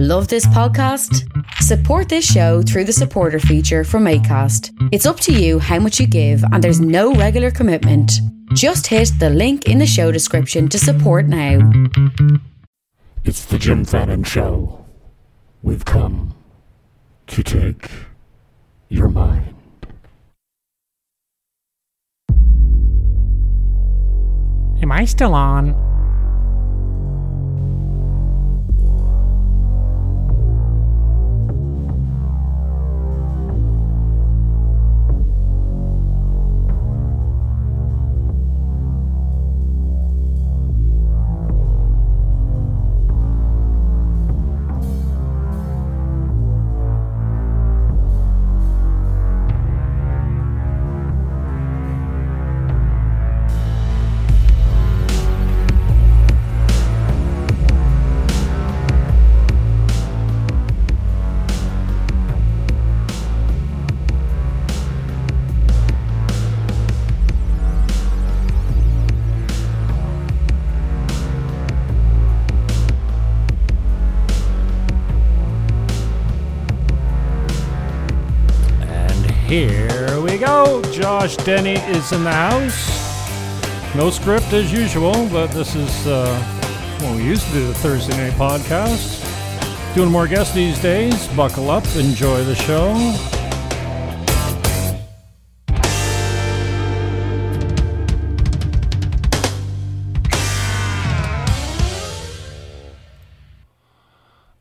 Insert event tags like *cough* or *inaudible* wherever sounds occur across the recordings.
Love this podcast? Support this show through the supporter feature from ACAST. It's up to you how much you give, and there's no regular commitment. Just hit the link in the show description to support now. It's the Jim Fannin Show. We've come to take your mind. Am I still on? Josh Denny is in the house. No script as usual, but this is uh, we used to do the Thursday night podcast. Doing more guests these days. Buckle up, enjoy the show.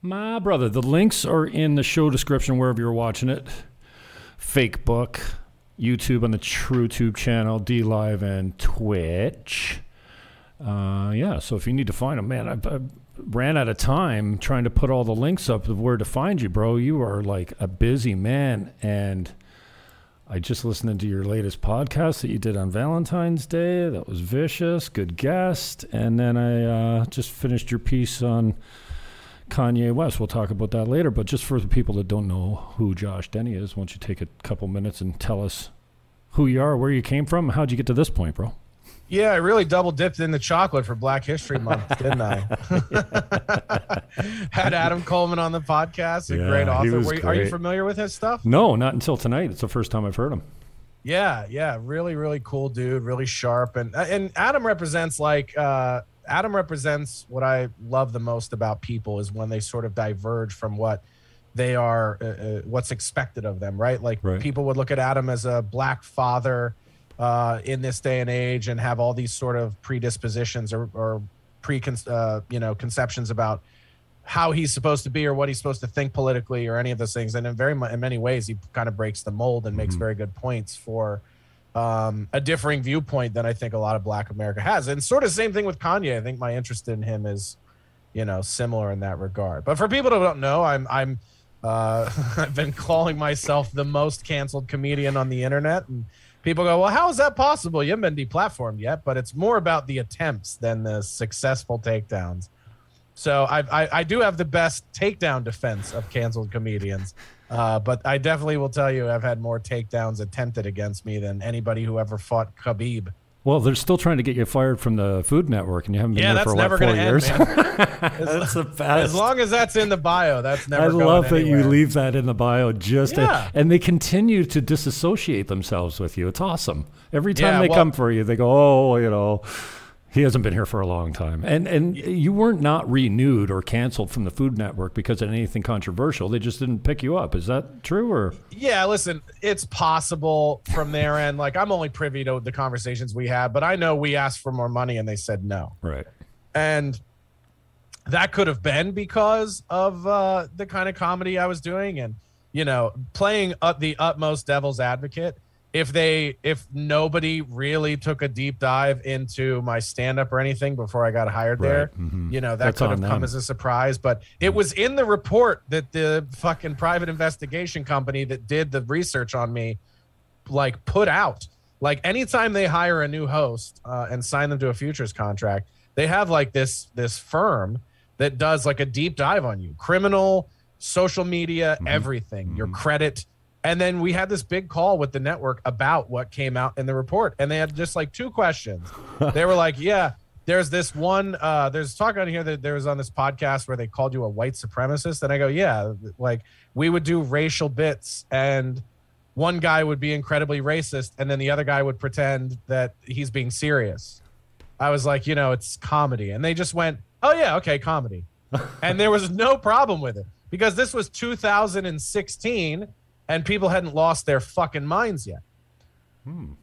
My brother, the links are in the show description wherever you're watching it. Fake Book, YouTube on the TrueTube channel, D Live, and Twitch. Uh, yeah, so if you need to find them, man, I, I ran out of time trying to put all the links up of where to find you, bro. You are like a busy man, and I just listened to your latest podcast that you did on Valentine's Day. That was vicious, good guest, and then I uh, just finished your piece on Kanye West. We'll talk about that later. But just for the people that don't know who Josh Denny is, why don't you take a couple minutes and tell us who you are, where you came from, how'd you get to this point, bro? Yeah, I really double dipped in the chocolate for Black History Month, didn't I? *laughs* Had Adam Coleman on the podcast, a Yeah, great author. Were you- Are you familiar with his stuff? No, not until tonight. It's the first time I've heard him. Yeah, yeah, really, really cool dude, really sharp, and and Adam represents like uh, Adam represents what I love the most about people is when they sort of diverge from what they are, uh, uh, what's expected of them, right? Like Right. people would look at Adam as a black father uh, in this day and age, and have all these sort of predispositions or, or pre, uh, you know, conceptions about how he's supposed to be or what he's supposed to think politically or any of those things. And in very in many ways, he kind of breaks the mold and makes Mhm. very good points for um, a differing viewpoint than I think a lot of Black America has. And sort of same thing with Kanye. I think my interest in him is, you know, similar in that regard. But for people who don't know, I'm I'm uh, *laughs* I've been calling myself the most canceled comedian on the internet, and people go, "Well, how is that possible? You haven't been deplatformed yet." But it's more about the attempts than the successful takedowns. So I, I, I do have the best takedown defense of canceled comedians, uh, but I definitely will tell you I've had more takedowns attempted against me than anybody who ever fought Khabib. Well, they're still trying to get you fired from the Food Network, and you haven't been Yeah, there that's for never what, four years. end. Man. *laughs* that's the best. As long as that's in the bio, that's never. I going love that you leave that in the bio just to- and they continue to disassociate themselves with you. It's awesome. Every time Yeah, they well- come for you, they go, "Oh, you know, he hasn't been here for a long time." And and you weren't not renewed or canceled from the Food Network because of anything controversial. They just didn't pick you up. Is that true or Yeah, listen, it's possible from their *laughs* end. Like I'm only privy to the conversations we had, but I know we asked for more money and they said no. right? and that could have been because of uh, the kind of comedy I was doing, and you know, playing the utmost devil's advocate. If they, if nobody really took a deep dive into my stand up or anything before I got hired there, Right, mhm. you know, that That's could have come them. as a surprise. But it was in the report that the fucking private investigation company that did the research on me like put out like anytime they hire a new host uh, and sign them to a futures contract they have like this this firm that does like a deep dive on you criminal social media everything your credit and then we had this big call with the network about what came out in the report. And they had just like two questions. They were like yeah there's this one uh there's talk on here that there was on this podcast where they called you a white supremacist. And i go yeah like we would do racial bits and one guy would be incredibly racist and then the other guy would pretend that he's being serious. I was like you know it's comedy. And they just went oh yeah okay comedy. And there was no problem with it because this was 2016 and people hadn't lost their fucking minds yet. Hmm.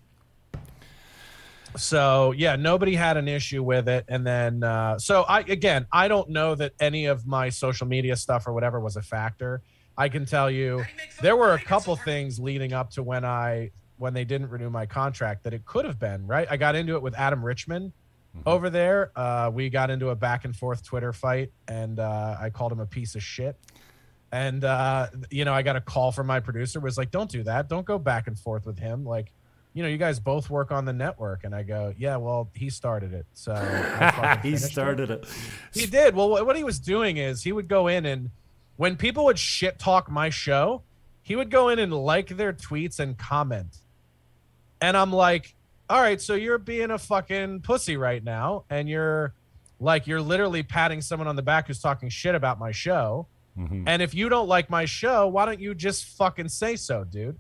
so yeah nobody had an issue with it. And then uh, so i again i don't know that any of my social media stuff or whatever was a factor. I can tell you there were a couple things leading up to when i when they didn't renew my contract that it could have been right? I got into it with adam richman over there. Uh, we got into a back and forth twitter fight and uh, i called him a piece of shit and uh, you know i got a call from my producer was like don't do that don't go back and forth with him like you know, you guys both work on the network. And I go, yeah, well, he started it. So *laughs* he finished it." started it. He did. Well, what he was doing is he would go in and when people would shit talk my show, he would go in and like their tweets and comment. And I'm like, all right, so you're being a fucking pussy right now. And you're like, you're literally patting someone on the back who's talking shit about my show. Mhm. And if you don't like my show, why don't you just fucking say so, dude?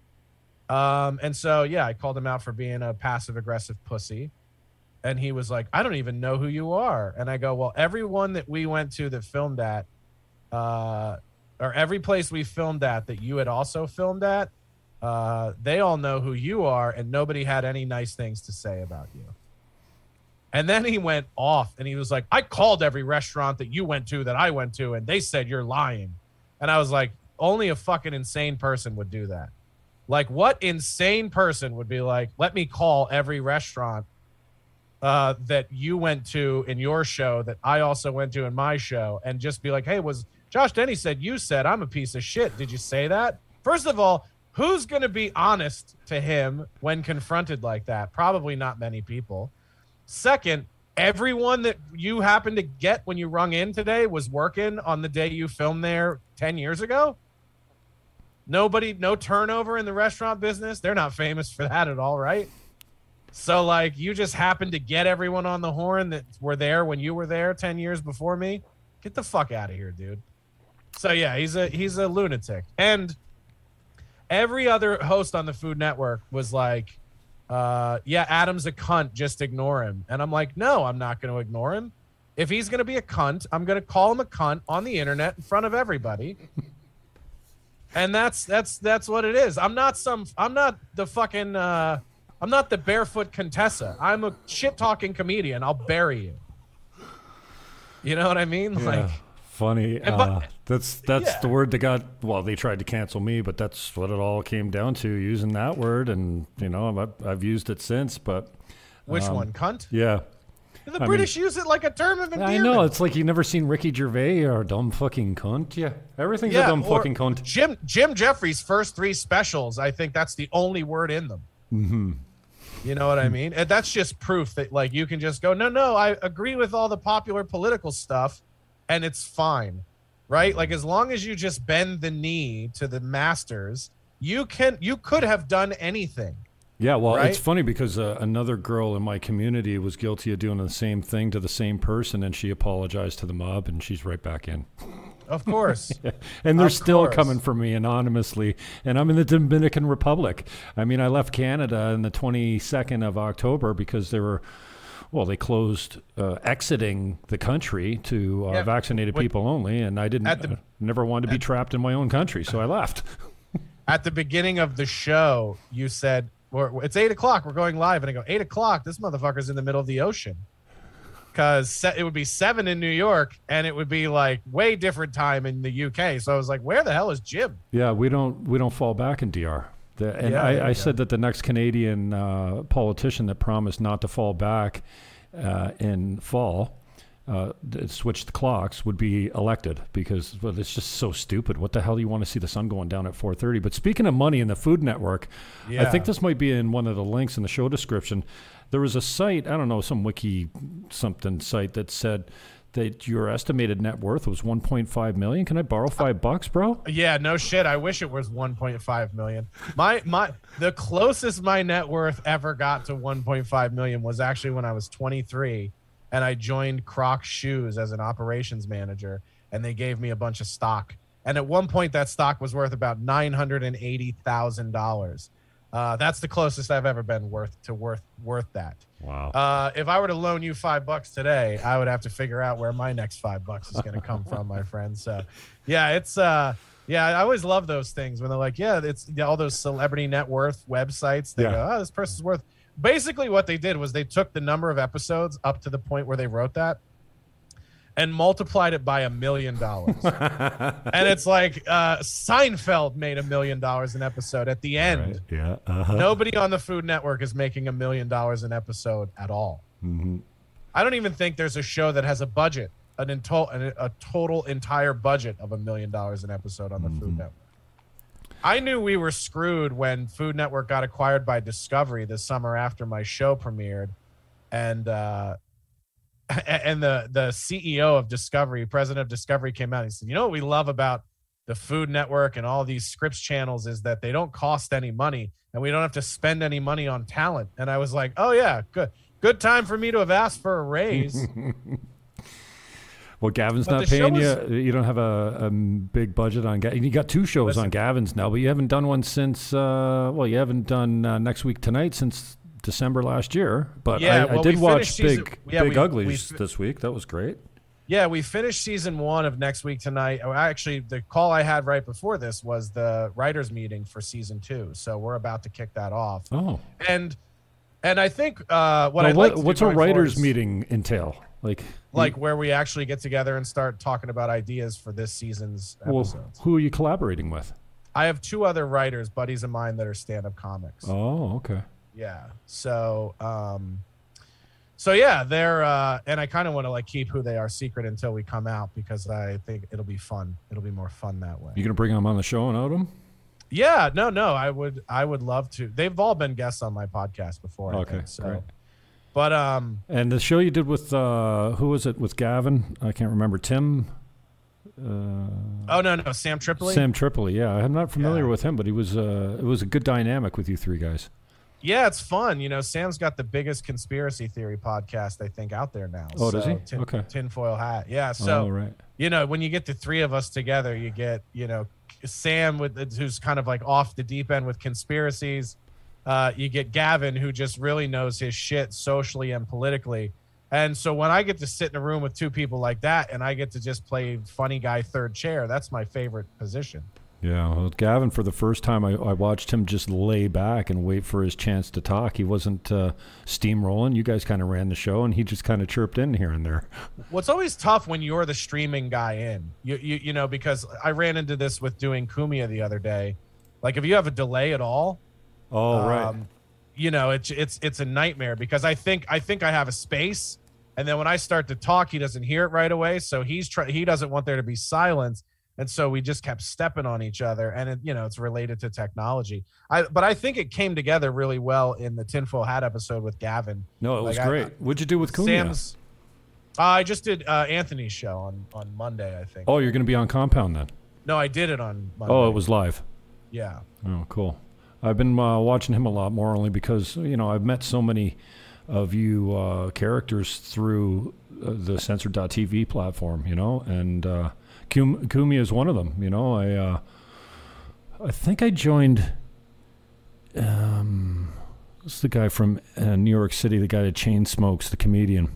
Um, and so yeah, I called him out for being a passive aggressive pussy. And he was like, I don't even know who you are. And I go, Well, everyone that we went to that filmed at, uh, or every place we filmed at that you had also filmed at, uh, they all know who you are, and nobody had any nice things to say about you. And then he went off and he was like, I called every restaurant that you went to that I went to, and they said you're lying. And I was like, only a fucking insane person would do that. Like, what insane person would be like, let me call every restaurant uh, that you went to in your show that I also went to in my show and just be like, hey, was Josh Denny said you said I'm a piece of shit. Did you say that? First of all, who's going to be honest to him when confronted like that? Probably not many people. Second, everyone that you happened to get when you rung in today was working on the day you filmed there 10 years ago. Nobody, no turnover in the restaurant business. They're not famous for that at all, right? So, like, you just happened to get everyone on the horn that were there when you were there 10 years before me. Get the fuck out of here, dude. So yeah, he's a he's a lunatic. And every other host on the Food Network was like, uh, yeah, Adam's a cunt, just ignore him. And I'm like, no, I'm not going to ignore him. If he's going to be a cunt, I'm going to call him a cunt on the internet in front of everybody. and that's that's that's what it is. I'm not some I'm not the fucking uh I'm not the barefoot Contessa. I'm a shit talking comedian. I'll bury you. You know what I mean? Yeah, Like funny. And but- uh, that's that's yeah. the word that got. Well, they tried to cancel me, but that's what it all came down to using that word, and you know I've, I've used it since. But which Um, one? Cunt? yeah, The I British use it like a term of endearment. I know it's like you've never seen Ricky Gervais or dumb fucking cunt. Yeah, everything's a dumb fucking cunt. Jim Jim Jefferies' first three specials, I think that's the only word in them. hmm You know what I mean? And that's just proof that like you can just go, no, no, I agree with all the popular political stuff, and it's fine, right? Like as long as you just bend the knee to the masters, you can you could have done anything. Yeah, well, Right? it's funny because uh, another girl in my community was guilty of doing the same thing to the same person, and she apologized to the mob, and she's right back in. Of course. *laughs* And they're Of still course. coming for me anonymously. And I'm in the Dominican Republic. I mean, I left Canada on the 22nd of October because there were, well, they closed uh, exiting the country to uh, Yeah, vaccinated what- people only. And I didn't, the- uh, never wanted to be trapped in my own country. So I left. *laughs* At the beginning of the show, you said, it's eight o'clock, we're going live. And I go, eight o'clock, this motherfucker's in the middle of the ocean. Because it would be seven in New York and it would be like way different time in the UK. So I was like, where the hell is Jim? Yeah, we don't we don't fall back in DR. The, and Yeah, I, you I said that the next Canadian uh, politician that promised not to fall back uh, in fall, uh, the clocks, would be elected because well, it's just so stupid. What the hell do you want to see the sun going down at 4:30? But speaking of money in the Food Network, I think this might be in one of the links in the show description. There was a site, I don't know, some wiki something site that said that your estimated net worth was 1.5 million. Can I borrow five bucks, bro? Yeah, no shit. I wish it was 1.5 million. My my the closest my net worth ever got to 1.5 million was actually when I was 23 and I joined Crocs Shoes as an operations manager, and they gave me a bunch of stock. And at one point, that stock was worth about nine hundred and eighty thousand dollars. Uh, that's the closest I've ever been worth to worth worth that. Wow. Uh, if I were to loan you five bucks today, I would have to figure out where my next five bucks is going to come from, my friend. So, yeah, it's uh, yeah, I always love those things when they're like, yeah, it's yeah, all those celebrity net worth websites. They Yeah. go, oh, this person's worth. Basically, what they did was they took the number of episodes up to the point where they wrote that and multiplied it by a million dollars. *laughs* And it's like uh, Seinfeld made a million dollars an episode at the end. Right. Yeah. Uh-huh. Nobody on the Food Network is making a million dollars an episode at all. Mhm. I don't even think there's a show that has a budget, an, a total entire budget of a million dollars an episode on the Food Network. I knew we were screwed when Food Network got acquired by Discovery the summer after my show premiered, and uh, and the the CEO of Discovery, president of Discovery, came out. and He said, "You know what we love about the Food Network and all these Scripps channels is that they don't cost any money, and we don't have to spend any money on talent." And I was like, "Oh yeah, good." Good time for me to have asked for a raise. *laughs* Well, Gavin's But not paying you. You don't have a, a big budget on. Ga- You got two shows Listen. on Gavin's now, but you haven't done one since. Uh, well, you haven't done uh, next week tonight since December last year. But Yeah, I, I did watch season- Big yeah, Big we- Uglies we- this week. That was great. Yeah, we finished season one of next week tonight. Oh, Actually, the call I had right before this was the writers' meeting for season two. So we're about to kick that off. Oh, And and I think uh, what Now, I'd what, like what's a writers meeting entail? Like, like where we actually get together and start talking about ideas for this season's well, episodes. who are you collaborating with? I have two other writers, buddies of mine, that are stand-up comics. Oh, okay. Yeah. So um so yeah, they're uh and I kind of want to like keep who they are secret until we come out because I think it'll be fun. It'll be more fun that way. You gonna bring them on the show and out them? Yeah, no, no, I would I would love to. They've all been guests on my podcast before. I Okay, think, so great. but um And the show you did with uh, who was it with Gavin? I can't remember. Tim. Uh, oh no no Sam Tripoli. Sam Tripoli. Yeah, I'm not familiar Yeah. with him, but he was. Uh, it was a good dynamic with you three guys. Yeah, it's fun. You know, Sam's got the biggest conspiracy theory podcast I think out there now. Oh, does he? Tin, Okay. Tinfoil hat. Yeah. So oh, right. you know, when you get the three of us together, you get, you know, Sam with who's kind of like off the deep end with conspiracies. Uh, you get Gavin who just really knows his shit socially and politically. And so when I get to sit in a room with two people like that and I get to just play funny guy third chair, that's my favorite position. Yeah, well, Gavin. For the first time, I, I watched him just lay back and wait for his chance to talk. He wasn't uh, steamrolling. You guys kind of ran the show, and he just kind of chirped in here and there. Well, always tough when you're the streaming guy in. You, you you know because I ran into this with doing Cumia the other day. Like if you have a delay at all, Oh, right. um, you know it's it's it's a nightmare because I think I think I have a space, and then when I start to talk, he doesn't hear it right away. So he's try he doesn't want there to be silence, and so we just kept stepping on each other, and it, you know it's related to technology. I but I think it came together really well in the tinfoil hat episode with Gavin. No, it was I- great. What'd you do with Cumia? Sam's. Uh, I just did uh, Anthony's show on on Monday, I think. Oh, you're going to be on Compound then? No, I did it on Monday. Oh, it was live. yeah. Oh, cool. I've been uh, watching him a lot more only because you know I've met so many of you uh, characters through uh, the censored.tv platform, you know, and Cumia is one of them. You know, I uh, I think I joined. Um, what's the guy from uh, New York City? The guy that chain smokes, the comedian.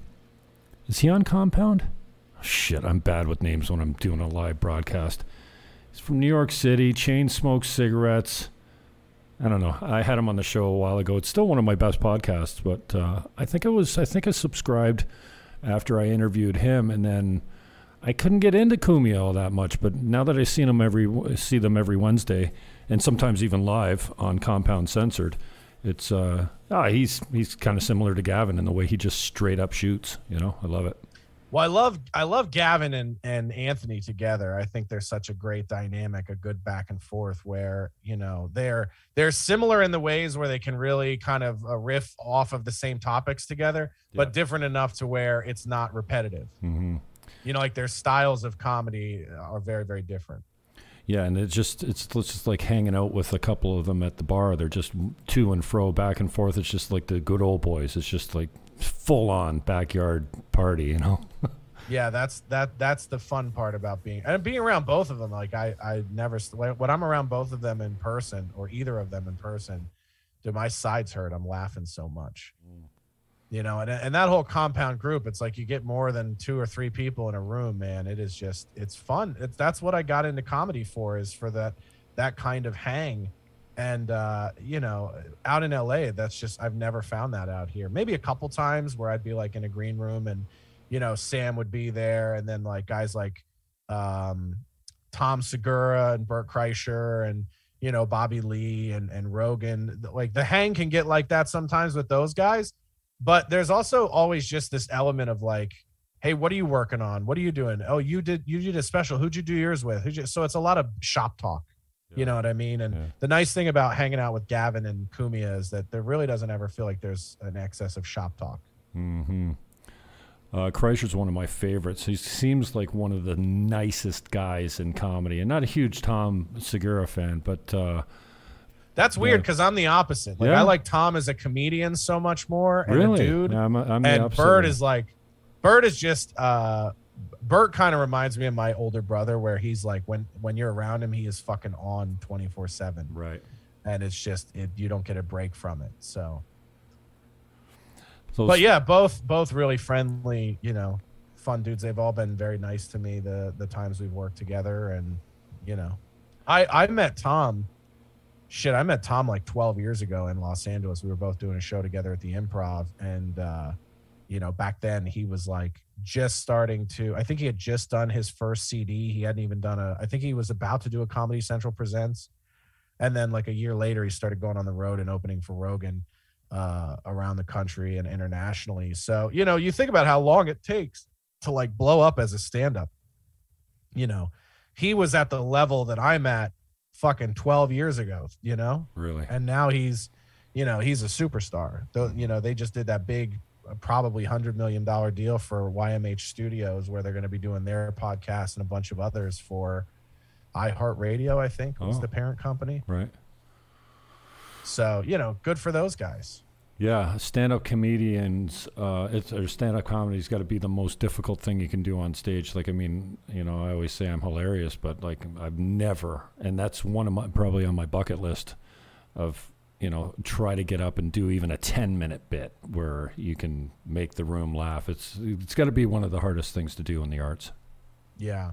Is he on Compound? Shit, I'm bad with names when I'm doing a live broadcast. He's from New York City, chain smokes cigarettes. I don't know. I had him on the show a while ago. It's still one of my best podcasts, but uh, I think it was. I think I subscribed after I interviewed him, and then I couldn't get into Cumia all that much. But now that I see them every see them every Wednesday, and sometimes even live on Compound Censored, it's uh, ah, he's he's kind of similar to Gavin in the way he just straight up shoots. You know, I love it. Well, I love I love Gavin and and Anthony together. I think they're such a great dynamic, a good back and forth where, you know, they're they're similar in the ways where they can really kind of uh, riff off of the same topics together, but different enough to where it's not repetitive. hmm You know, like their styles of comedy are very very different. Yeah, and it's just it's just like hanging out with a couple of them at the bar. They're just to and fro, back and forth. It's just like the good old boys. It's just like full on backyard party, you know. *laughs* yeah, that's that that's the fun part about being and being around both of them. Like I I never when I'm around both of them in person or either of them in person, do my sides hurt? I'm laughing so much. Mm you know and, and that whole compound group it's like you get more than two or three people in a room man. It is just it's fun. That's what i got into comedy for is for that that kind of hang. And uh you know out in la that's just i've never found that out here. Maybe a couple times where i'd be like in a green room and you know sam would be there and then like guys like um tom segura and bert kreischer and you know bobby lee and and rogan. Like the hang can get like that sometimes with those guys but there's also always just this element of like hey what are you working on? What are you doing? Oh you did you did a special. Who'd you do yours with? Who'd you, so it's a lot of shop talk yeah. you know what i mean? And yeah. the nice thing about hanging out with gavin and Cumia is that there really doesn't ever feel like there's an excess of shop talk. Mm-hmm. Uh, Kreischer's one of my favorites. He seems like one of the nicest guys in comedy, and not a huge Tom Segura fan, but uh, that's weird because yeah. I'm the opposite. Like yeah. I like Tom as a comedian so much more, and really? a dude. Yeah, I'm a, I'm and Bert is like, Bert is just. uh Bert kind of reminds me of my older brother, where he's like, when when you're around him, he is fucking on twenty four seven. Right. And it's just it, you don't get a break from it. So. but yeah, both both really friendly, you know, fun dudes. They've all been very nice to me the the times we've worked together, and you know, I I met Tom shit, I met Tom like 12 years ago in Los Angeles. We were both doing a show together at the improv. And, uh, you know, back then he was like just starting to, I think he had just done his first CD. He hadn't even done a, I think he was about to do a Comedy Central Presents. And then like a year later, he started going on the road and opening for Rogan uh, around the country and internationally. So, you know, you think about how long it takes to like blow up as a stand up. You know, he was at the level that I'm at fucking 12 years ago, you know? Really? And now he's, you know, he's a superstar. The, you know, they just did that big, uh, probably $100 million deal for YMH Studios where they're going to be doing their podcast and a bunch of others for iHeartRadio, I think, was oh. the parent company. Right. So, you know, good for those guys. Yeah, stand-up comedians, uh, it's or stand-up comedy's got to be the most difficult thing you can do on stage. Like, I mean, you know, I always say I'm hilarious, but like, I've never, and that's one of my probably on my bucket list of, you know, try to get up and do even a 10-minute bit where you can make the room laugh. It's it's got to be one of the hardest things to do in the arts. Yeah.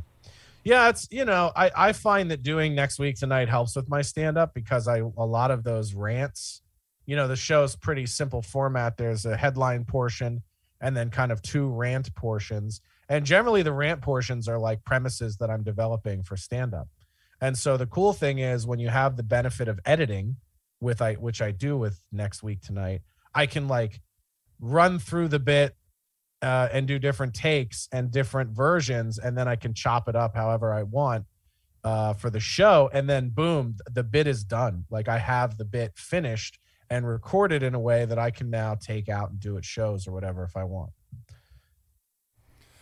Yeah, it's you know, I I find that doing next week tonight helps with my stand up because I a lot of those rants you know the show's pretty simple format. There's a headline portion and then kind of two rant portions. And generally the rant portions are like premises that i'm developing for stand up and so the cool thing is when you have the benefit of editing with i which i do with next week tonight i can like run through the bit uh, and do different takes and different versions and then i can chop it up however i want uh, for the show. And then boom the bit is done. Like i have the bit finished and record it in a way that I can now take out and do at shows or whatever if I want.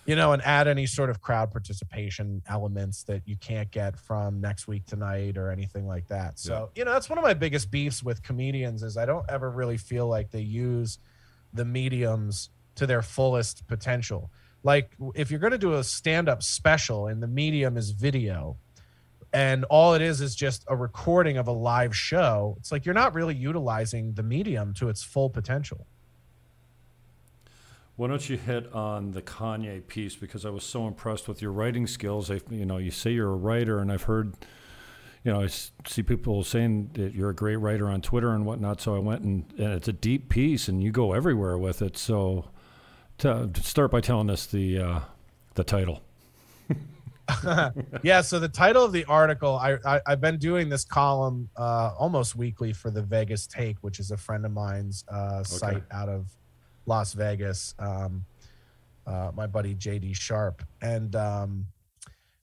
You know, and add any sort of crowd participation elements that you can't get from next week tonight or anything like that. So, yeah. you know, that's one of my biggest beefs with comedians is I don't ever really feel like they use the mediums to their fullest potential. Like if you're going to do a stand-up special and the medium is video, and all it is is just a recording of a live show it's like you're not really utilizing the medium to its full potential why don't you hit on the Kanye piece because I was so impressed with your writing skills. I, you know, you say you're a writer, and I've heard, you know, I see people saying that you're a great writer on Twitter and whatnot. So I went and, and it's a deep piece, and you go everywhere with it. So, to, to start by telling us the uh, the title. *laughs* yeah. So the title of the article, I, I have been doing this column uh, almost weekly for the Vegas Take, which is a friend of mine's uh, okay. site out of Las Vegas. Um, uh, my buddy JD Sharp and um,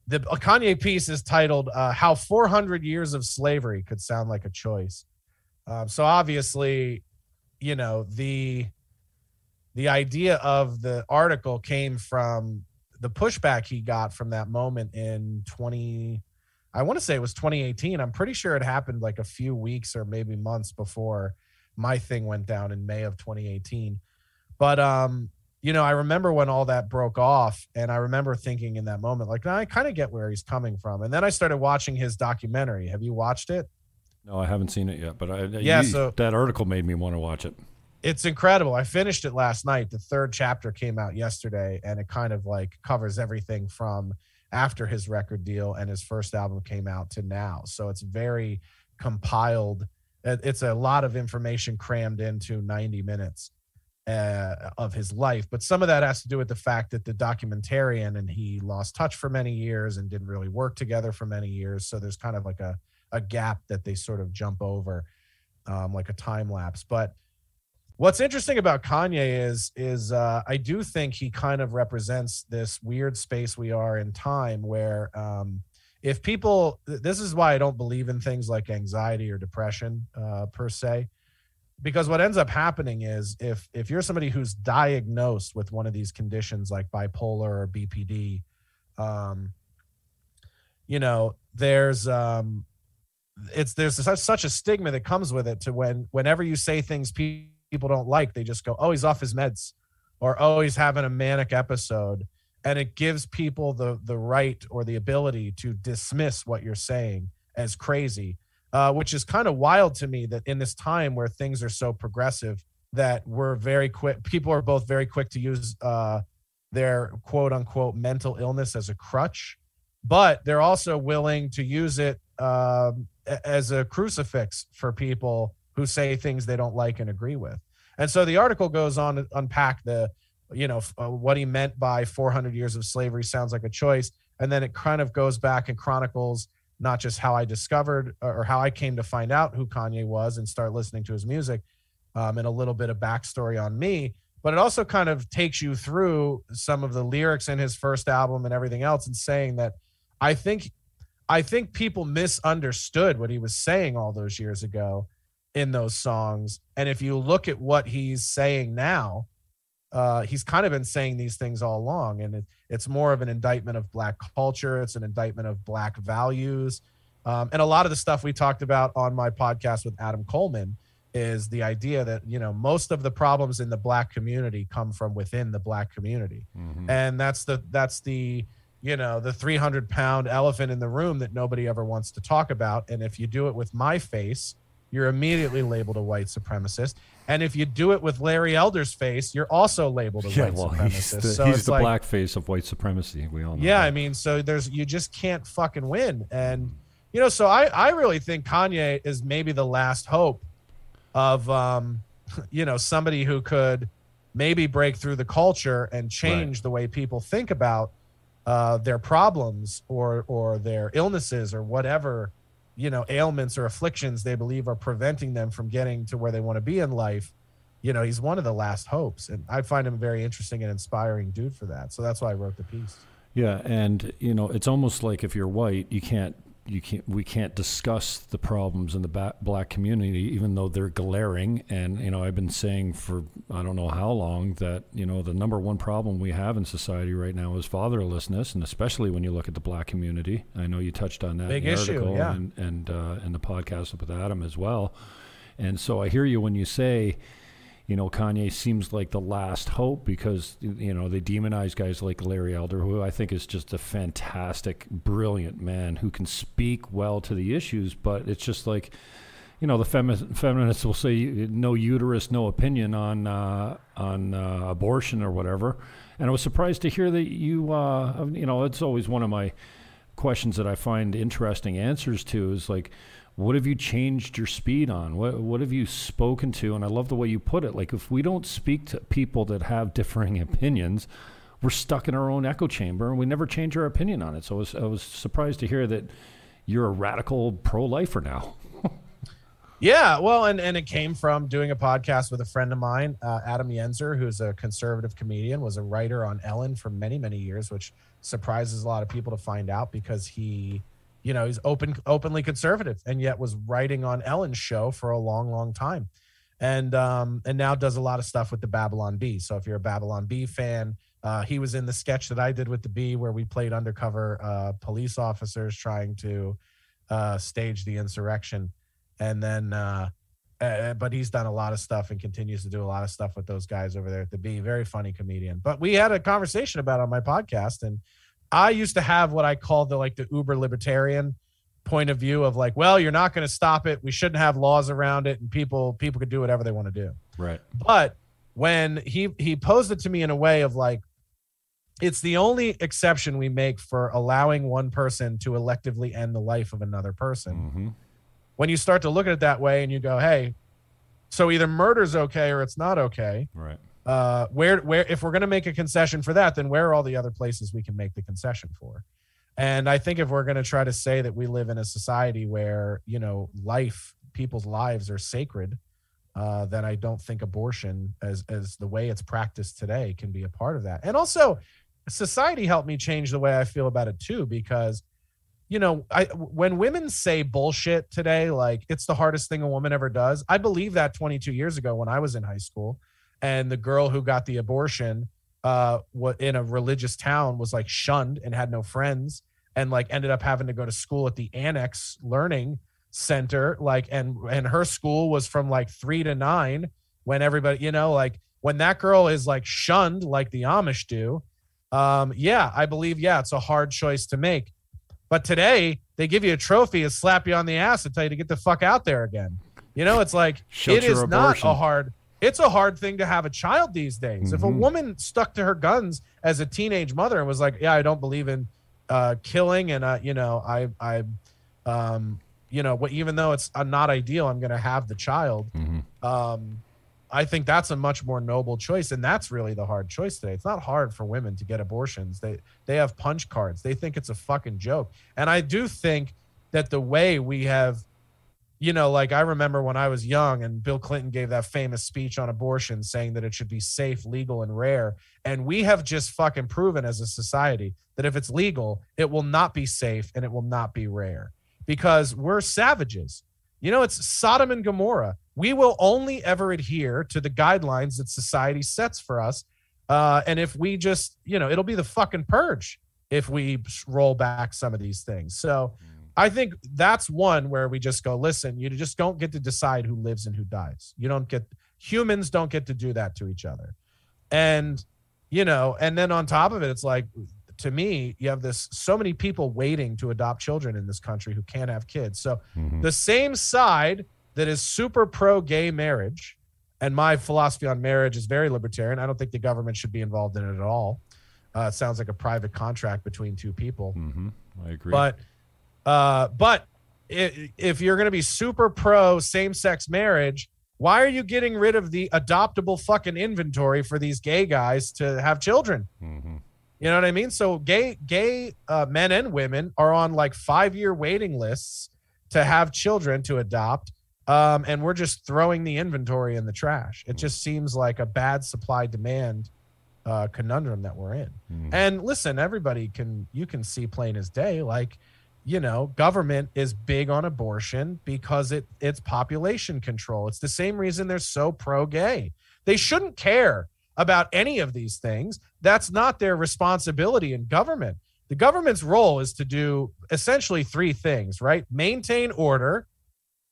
the Kanye piece is titled uh, "How 400 Years of Slavery Could Sound Like a Choice." Um, so obviously, you know the the idea of the article came from the pushback he got from that moment in 20 I want to say it was 2018. I'm pretty sure it happened like a few weeks or maybe months before my thing went down in May of 2018. But um, you know, I remember when all that broke off, and I remember thinking in that moment, like, I kind of get where he's coming from. And then I started watching his documentary. Have you watched it? No, I haven't seen it yet, but I yeah, you, so that article made me want to watch it. It's incredible. I finished it last night. The third chapter came out yesterday, and it kind of like covers everything from after his record deal and his first album came out to now. So it's very compiled. It's a lot of information crammed into 90 minutes uh, of his life. But some of that has to do with the fact that the documentarian and he lost touch for many years and didn't really work together for many years. So there's kind of like a, a gap that they sort of jump over, um, like a time lapse. But What's interesting about Kanye is is uh, I do think he kind of represents this weird space we are in time where um, if people this is why I don't believe in things like anxiety or depression uh, per se because what ends up happening is if if you're somebody who's diagnosed with one of these conditions like bipolar or BPD um, you know there's um, it's there's such, such a stigma that comes with it to when whenever you say things people people don't like, they just go, oh, he's off his meds or oh, he's having a manic episode. And it gives people the the right or the ability to dismiss what you're saying as crazy, uh, which is kind of wild to me that in this time where things are so progressive, that we're very quick. People are both very quick to use uh, their quote unquote mental illness as a crutch, but they're also willing to use it um, as a crucifix for people who say things they don't like and agree with. And so the article goes on to unpack the, you know, uh, what he meant by 400 years of slavery sounds like a choice. And then it kind of goes back and chronicles not just how I discovered or how I came to find out who Kanye was and start listening to his music um, and a little bit of backstory on me. But it also kind of takes you through some of the lyrics in his first album and everything else and saying that I think I think people misunderstood what he was saying all those years ago in those songs. And if you look at what he's saying now, uh, he's kind of been saying these things all along. And it, it's more of an indictment of Black culture, it's an indictment of Black values. Um, and a lot of the stuff we talked about on my podcast with Adam Coleman is the idea that you know most of the problems in the black community come from within the black community mm-hmm. and that's the that's the you know the 300 pound elephant in the room that nobody ever wants to talk about and if you do it with my face you're immediately labeled a white supremacist. And if you do it with Larry Elder's face, you're also labeled a yeah, white well, supremacist. He's the, so he's the like, black face of white supremacy. We all know. Yeah, that. I mean, so there's you just can't fucking win. And you know, so I I really think Kanye is maybe the last hope of um, *laughs* you know, somebody who could maybe break through the culture and change right. the way people think about uh, their problems or or their illnesses or whatever you know ailments or afflictions they believe are preventing them from getting to where they want to be in life you know he's one of the last hopes. And i find him a very interesting and inspiring dude for that. So that's why i wrote the piece. Yeah and you know it's almost like if you're white you can't you can't we can't discuss the problems in the black community even though they're glaring. And you know I've been saying for I don't know how long that you know the number one problem we have in society right now is fatherlessness. And especially when you look at the black community I know you touched on that Big in the issue, article yeah. and and uh, in the podcast with Adam as well. And so I hear you when you say you know, Kanye seems like the last hope because, you know, they demonize guys like Larry Elder, who I think is just a fantastic, brilliant man who can speak well to the issues. But it's just like, you know, the femi- feminists will say no uterus, no opinion on uh, on uh, abortion or whatever. And I was surprised to hear that you, uh, you know, it's always one of my questions that I find interesting answers to is like, what have you changed your speed on? What what have you spoken to? And I love the way you put it. Like if we don't speak to people that have differing opinions, we're stuck in our own echo chamber and we never change our opinion on it. So I was I was surprised to hear that you're a radical pro lifer now. *laughs* yeah, well, and and it came from doing a podcast with a friend of mine, uh, Adam Yenser, who's a conservative comedian, was a writer on Ellen for many many years, which surprises a lot of people to find out because he you know he's open openly conservative and yet was writing on ellen's show for a long long time and um and now does a lot of stuff with the babylon bee so if you're a babylon bee fan Uh, he was in the sketch that I did with the Bee, where we played undercover uh, police officers trying to uh, stage the insurrection, and then. Uh, uh, but he's done a lot of stuff and continues to do a lot of stuff with those guys over there at the Bee. Very funny comedian. But we had a conversation about on my podcast, and I used to have what I call the like the uber libertarian point of view of like, well, you're not going to stop it. We shouldn't have laws around it, and people people could do whatever they want to do. Right. But when he he posed it to me in a way of like, it's the only exception we make for allowing one person to electively end the life of another person. Mm-hmm. When you start to look at it that way, and you go, hey, so either murder's okay or it's not okay. Right. Uh, where where if we're going to make a concession for that, then where are all the other places we can make the concession for? And I think if we're going to try to say that we live in a society where you know life, people's lives are sacred, uh, then I don't think abortion, as as the way it's practiced today, can be a part of that. And also, society helped me change the way I feel about it too, because you know, I when women say bullshit today, like it's the hardest thing a woman ever does. I believe that 22 years ago when I was in high school, and the girl who got the abortion, uh, what in a religious town was like shunned and had no friends and like ended up having to go to school at the annex learning center like and and her school was from like 3 to 9 when everybody you know like when that girl is like shunned like the Amish do um yeah I believe yeah it's a hard choice to make but today they give you a trophy and slap you on the ass and tell you to get the fuck out there again you know it's like Shut it is not abortion. a hard it's a hard thing to have a child these days if a Mhm. woman stuck to her guns as a teenage mother and was like yeah I don't believe in uh, killing, and uh, you know, I, I, um, you know, what even though it's uh, not ideal, I'm going to have the child. Mm-hmm. Um, I think that's a much more noble choice, and that's really the hard choice today. It's not hard for women to get abortions. They they have punch cards. They think it's a fucking joke, and I do think that the way we have you know, like I remember when I was young and Bill Clinton gave that famous speech on abortion saying that it should be safe, legal, and rare. And we have just fucking proven as a society that if it's legal, it will not be safe and it will not be rare because we're savages. You know, it's Sodom and Gomorrah. We will only ever adhere to the guidelines that society sets for us. Uh, and if we just, you know, it'll be the fucking purge if we roll back some of these things. So, I think that's one where we just go, listen, you just don't get to decide who lives and who dies. You don't get humans don't get to do that to each other. And you know, and then on top of it, it's like to me, you have this so many people waiting to adopt children in this country who can't have kids. So Mhm. the same side that is super pro gay marriage, and my philosophy on marriage is very libertarian. I don't think the government should be involved in it at all. Uh, it sounds like a private contract between two people. Mm-hmm. I agree. But uh, but i- if you're going to be super pro same sex marriage, why are you getting rid of the adoptable fucking inventory for these gay guys to have children? mm-hmm. You know what I mean? So gay gay uh, men and women are on like five year waiting lists to have children to adopt, um, and we're just throwing the inventory in the trash. It just seems like a bad supply demand uh, conundrum that we're in. Mhm. And listen, everybody can you can see plain as day, like you know, government is big on abortion because it it's population control. It's the same reason they're so pro gay. They shouldn't care about any of these things. That's not their responsibility in government. The government's role is to do essentially three things, right? Maintain order,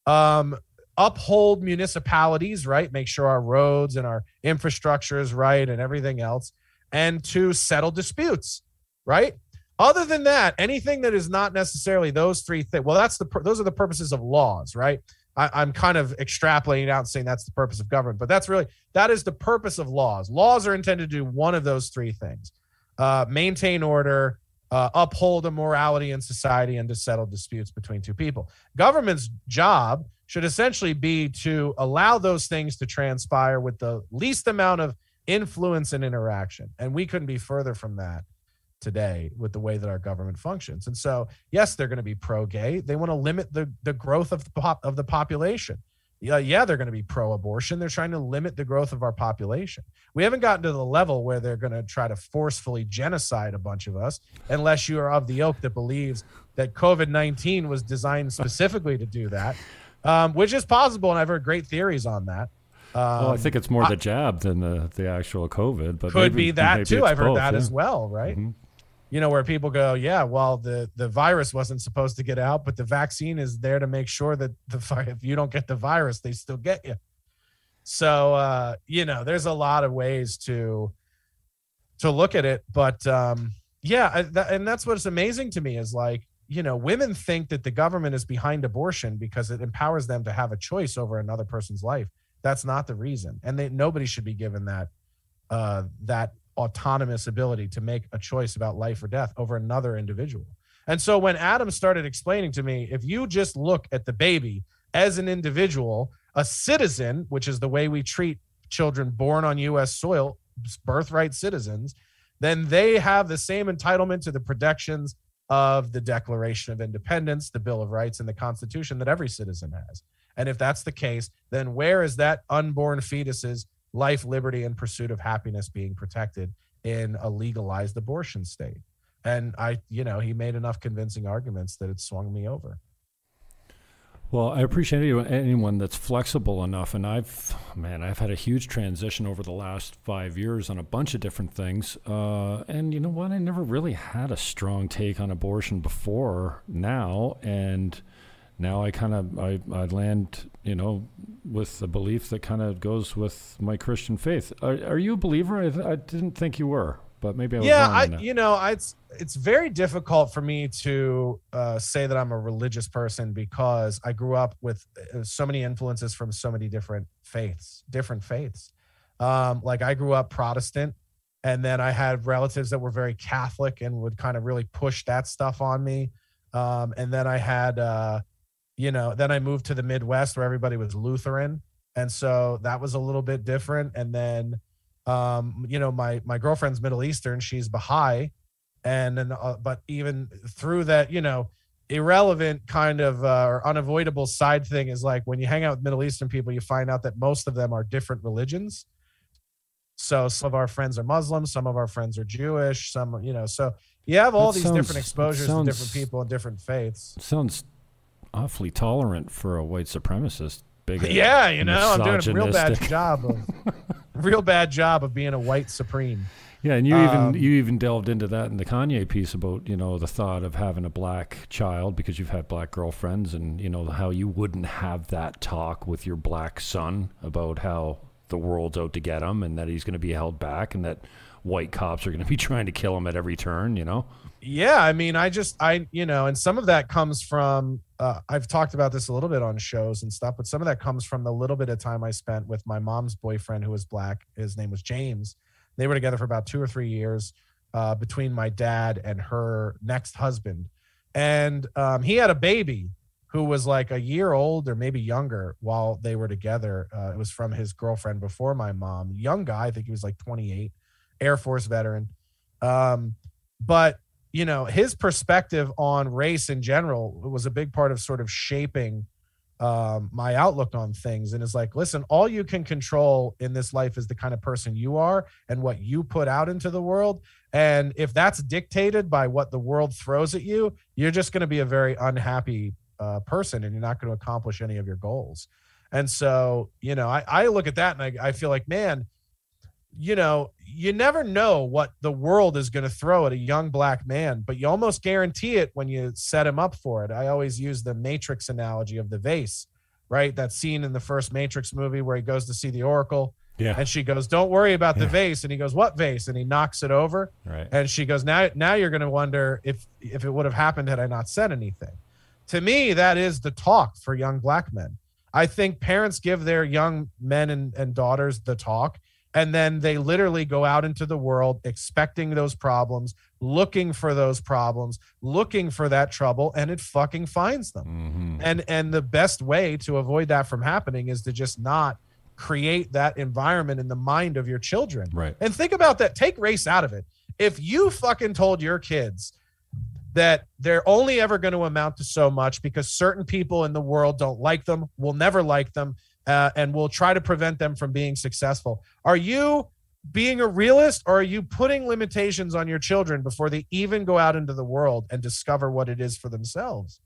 um, uphold municipalities, right? Make sure our roads and our infrastructure is right and everything else, and to settle disputes, right? Other than that, anything that is not necessarily those three things, well, that's the those are the purposes of laws, right? I, I'm kind of extrapolating out and saying that's the purpose of government, but that's really that is the purpose of laws. Laws are intended to do one of those three things: uh, maintain order, uh, uphold a morality in society, and to settle disputes between two people. Government's job should essentially be to allow those things to transpire with the least amount of influence and interaction, and we couldn't be further from that today with the way that our government functions. And so, yes, they're going to be pro-gay. They want to limit the the growth of the pop, of the population. Yeah, yeah, they're going to be pro-abortion. They're trying to limit the growth of our population. We haven't gotten to the level where they're going to try to forcefully genocide a bunch of us, unless you are of the ilk that believes that COVID nineteen was designed specifically to do that, um, which is possible, and I've heard great theories on that. Um, well, I think it's more I, the jab than the the actual COVID, but could maybe, be that too. I've heard that yeah. as well, right? Mm-hmm. You know, where people go, yeah, well, the the virus wasn't supposed to get out, but the vaccine is there to make sure that the *laughs* if you don't get the virus, they still get you. So, uh, you know, there's a lot of ways to to look at it, but um, yeah, that, and that's what's amazing to me is like you know, women think that the government is behind abortion because it empowers them to have a choice over another person's life. That's not the reason, and they, nobody should be given that uh, that autonomous ability to make a choice about life or death over another individual. And so when Adam started explaining to me, if you just look at the baby as an individual, a citizen, which is the way we treat children born on U.S. soil, birthright citizens, then they have the same entitlement to the protections of the Declaration of Independence, the Bill of Rights, and the Constitution that every citizen has. And if that's the case, then where is that unborn fetus's life, liberty, and pursuit of happiness being protected in a legalized abortion state? And I, you know, he made enough convincing arguments that it swung me over. Well, I appreciate anyone that's flexible enough, and I've, man, I've had a huge transition over the last five years on a bunch of different things. Uh, and you know what? I never really had a strong take on abortion before now, and now I kind of I, I land, you know, with a belief that kind of goes with my Christian faith. Are, are you a believer? I, I didn't think you were but maybe I was yeah, I you know, I, it's it's very difficult for me to uh, say that I'm a religious person because I grew up with uh, so many influences from so many different faiths, different faiths. Um, like I grew up Protestant, and then I had relatives that were very Catholic and would kind of really push that stuff on me. Um, and then I had, uh, you know, then I moved to the Midwest where everybody was Lutheran, and so that was a little bit different. And then um, you know, my my girlfriend's Middle Eastern, she's Baha'i, and then uh, but even through that, you know, irrelevant kind of uh, or unavoidable side thing is like when you hang out with Middle Eastern people, you find out that most of them are different religions. So some of our friends are Muslims, some of our friends are Jewish, some you know. So you have all that these sounds, different exposures sounds, to different people and different faiths. Sounds awfully tolerant for a white supremacist. Big yeah, you know, I'm doing a real bad job of *laughs* real bad job of being a white supreme. Yeah, and you um, even you even delved into that in the Kanye piece about you know the thought of having a black child because you've had black girlfriends and you know how you wouldn't have that talk with your black son about how the world's out to get him and that he's going to be held back and that white cops are going to be *laughs* trying to kill him at every turn. You know. Yeah, I mean, I just I you know, and some of that comes from uh, I've talked about this a little bit on shows and stuff, but some of that comes from the little bit of time I spent with my mom's boyfriend who was black. His name was James. They were together for about two or three years uh, between my dad and her next husband. And um, he had a baby who was like a year old or maybe younger while they were together. Uh, it was from his girlfriend before my mom, young guy. I think he was like 28, Air Force veteran. Um, but you know his perspective on race in general was a big part of sort of shaping um, my outlook on things. And it's like listen all you can control in this life is the kind of person you are and what you put out into the world. And if that's dictated by what the world throws at you you're just going to be a very unhappy uh, person and you're not going to accomplish any of your goals. And so you know i, I look at that and I, I feel like man you know, you never know what the world is going to throw at a young black man, but you almost guarantee it when you set him up for it. I always use the Matrix analogy of the vase, right? That scene in the first Matrix movie where he goes to see the Oracle. Yeah. And she goes, "Don't worry about the yeah. vase." And he goes, "What vase?" And he knocks it over. Right. And she goes, "Now, now you're going to wonder if if it would have happened had I not said anything." To me, that is the talk for young black men. I think parents give their young men and, and daughters the talk and then they literally go out into the world expecting those problems looking for those problems looking for that trouble and it fucking finds them. Mm-hmm. and and the best way to avoid that from happening is to just not create that environment in the mind of your children. Right. And think about that. Take race out of it. If you fucking told your kids that they're only ever going to amount to so much because certain people in the world don't like them will never like them uh, and will try to prevent them from being successful. Are you being a realist or are you putting limitations on your children before they even go out into the world and discover what it is for themselves?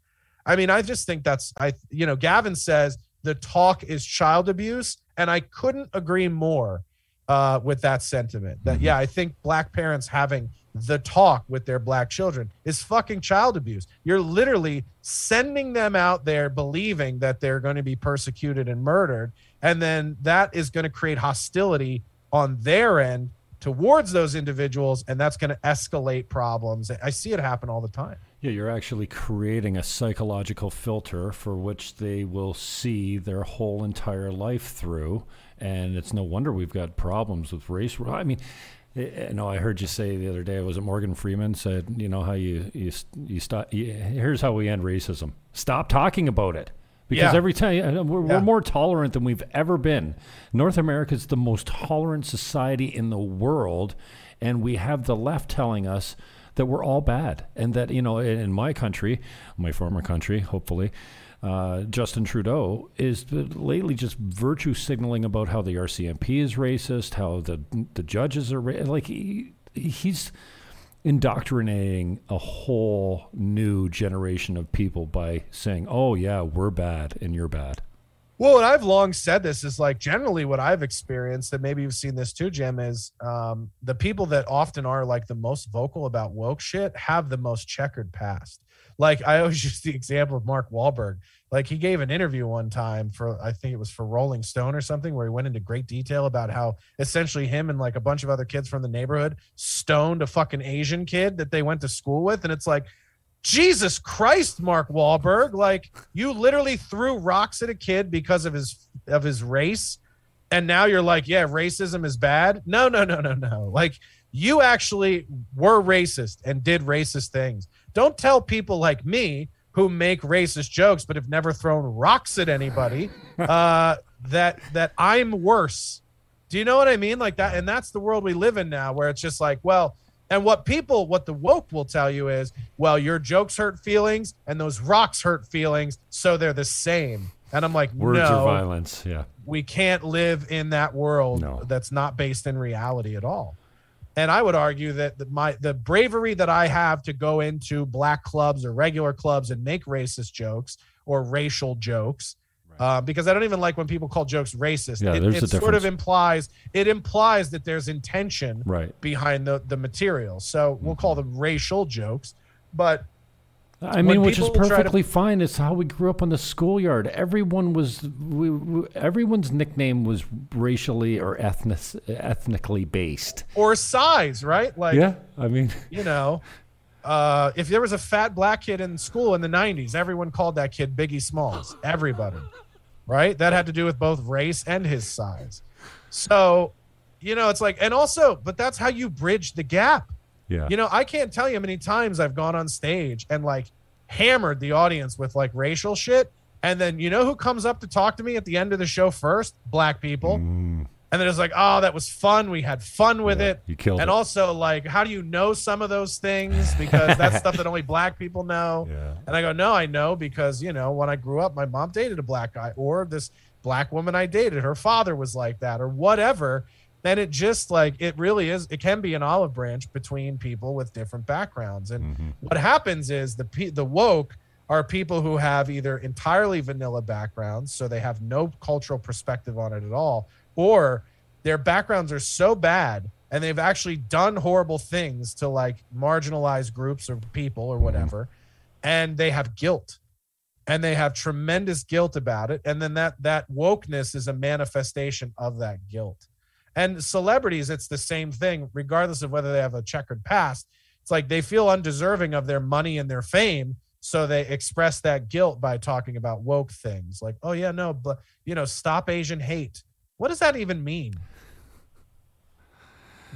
I mean, I just think that's I you know, Gavin says the talk is child abuse And I couldn't agree more uh, with that sentiment. That Mm-hmm. yeah, I think black parents having the talk with their black children is fucking child abuse. You're literally sending them out there believing that they're going to be persecuted and murdered, and then that is going to create hostility on their end towards those individuals, and that's going to escalate problems. I see it happen all the time. Yeah, you're actually creating a psychological filter for which they will see their whole entire life through, and it's no wonder we've got problems with race. I mean, I I know I heard you say the other day. Was it Morgan Freeman said, you know how you you you stop? You, here's how we end racism: stop talking about it. Because Yeah. every time we're, Yeah. we're more tolerant than we've ever been. North America is the most tolerant society in the world, and we have the left telling us that we're all bad, and that you know, in, in my country, my former country, hopefully, uh, Justin Trudeau is lately just virtue signaling about how the RCMP is racist, how the the judges are ra- like he, he's indoctrinating a whole new generation of people by saying, "Oh yeah, we're bad and you're bad." Well, and I've long said this is like generally what I've experienced, and maybe you've seen this too, Jim, is um, the people that often are like the most vocal about woke shit have the most checkered past. Like I always *laughs* use the example of Mark Wahlberg. Like he gave an interview one time for I think it was for Rolling Stone or something where he went into great detail about how essentially him and like a bunch of other kids from the neighborhood stoned a fucking Asian kid that they went to school with, and it's like Jesus Christ, Mark Wahlberg! Like you literally threw rocks at a kid because of his of his race, and now you're like, yeah, racism is bad. No, no, no, no, no. Like you actually were racist and did racist things. Don't tell people like me who make racist jokes but have never thrown rocks at anybody *laughs* uh, that that I'm worse. Do you know what I mean? Like that, and that's the world we live in now, where it's just like, well, and what people, what the woke will tell you is, well, your jokes hurt feelings and those rocks hurt feelings, so they're the same. And I'm like, Words no, are violence. Yeah. we can't live in that world No. that's not based in reality at all. And I would argue that the, my the bravery that I have to go into black clubs or regular clubs and make racist jokes or racial jokes, uh, because I don't even like when people call jokes racist. Yeah, it there's it a sort of implies it implies that there's intention Right. behind the the material. So we'll call them racial jokes, but I When mean, which is try to- perfectly fine. It's how we grew up on the schoolyard. Everyone was, we, we, everyone's nickname was racially or ethnic, ethnically based. or size, right? Like yeah, I mean, you know, uh, if there was a fat black kid in school in the 90s, everyone called that kid Biggie Smalls. Everybody, right? That had to do with both race and his size. So, you know, it's like, and also, but that's how you bridge the gap. Yeah, You know, I can't tell you how many times I've gone on stage and like hammered the audience with like racial shit. And then you know who comes up to talk to me at the end of the show first? Black people. Mm, And then it's like, oh, that was fun. We had fun with yeah, it. You killed And it. also, like, how do you know some of those things? Because that's stuff that *laughs* only black people know. yeah, And I go, no, I know because, you know, when I grew up, my mom dated a black guy, or this black woman I dated, her father was like that, or whatever. And it just like, it really is, it can be an olive branch between people with different backgrounds. And Mhm. what happens is the pe- the woke are people who have either entirely vanilla backgrounds, so they have no cultural perspective on it at all, or their backgrounds are so bad and they've actually done horrible things to like marginalized groups or people or whatever, and they have guilt. And they have tremendous guilt about it. And then that that wokeness is a manifestation of that guilt. And celebrities, it's the same thing, regardless of whether they have a checkered past. It's like they feel undeserving of their money and their fame. So they express that guilt by talking about woke things like, oh, yeah, no, but, you know, stop Asian hate. What does that even mean?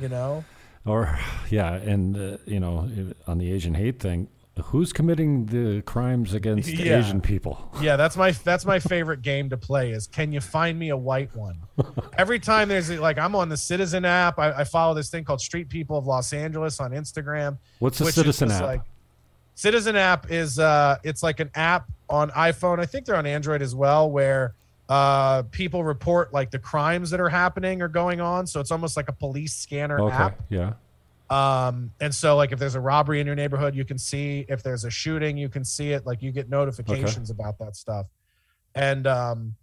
You know? or yeah, and uh, you know, on the Asian hate thing, who's committing the crimes against *laughs* Yeah. Asian people? Yeah, that's my that's my favorite game to play is can you find me a white one? *laughs* Every time there's like I'm on the Citizen app, I, I follow this thing called Street People of Los Angeles on Instagram. What's the Citizen app? Like, Citizen app is uh it's like an app on iPhone. I think they're on Android as well, where uh people report like the crimes that are happening or going on. So it's almost like a police scanner okay, app. yeah, Um, and so like if there's a robbery in your neighborhood, you can see if there's a shooting, you can see it. Like you get notifications about that stuff. And um,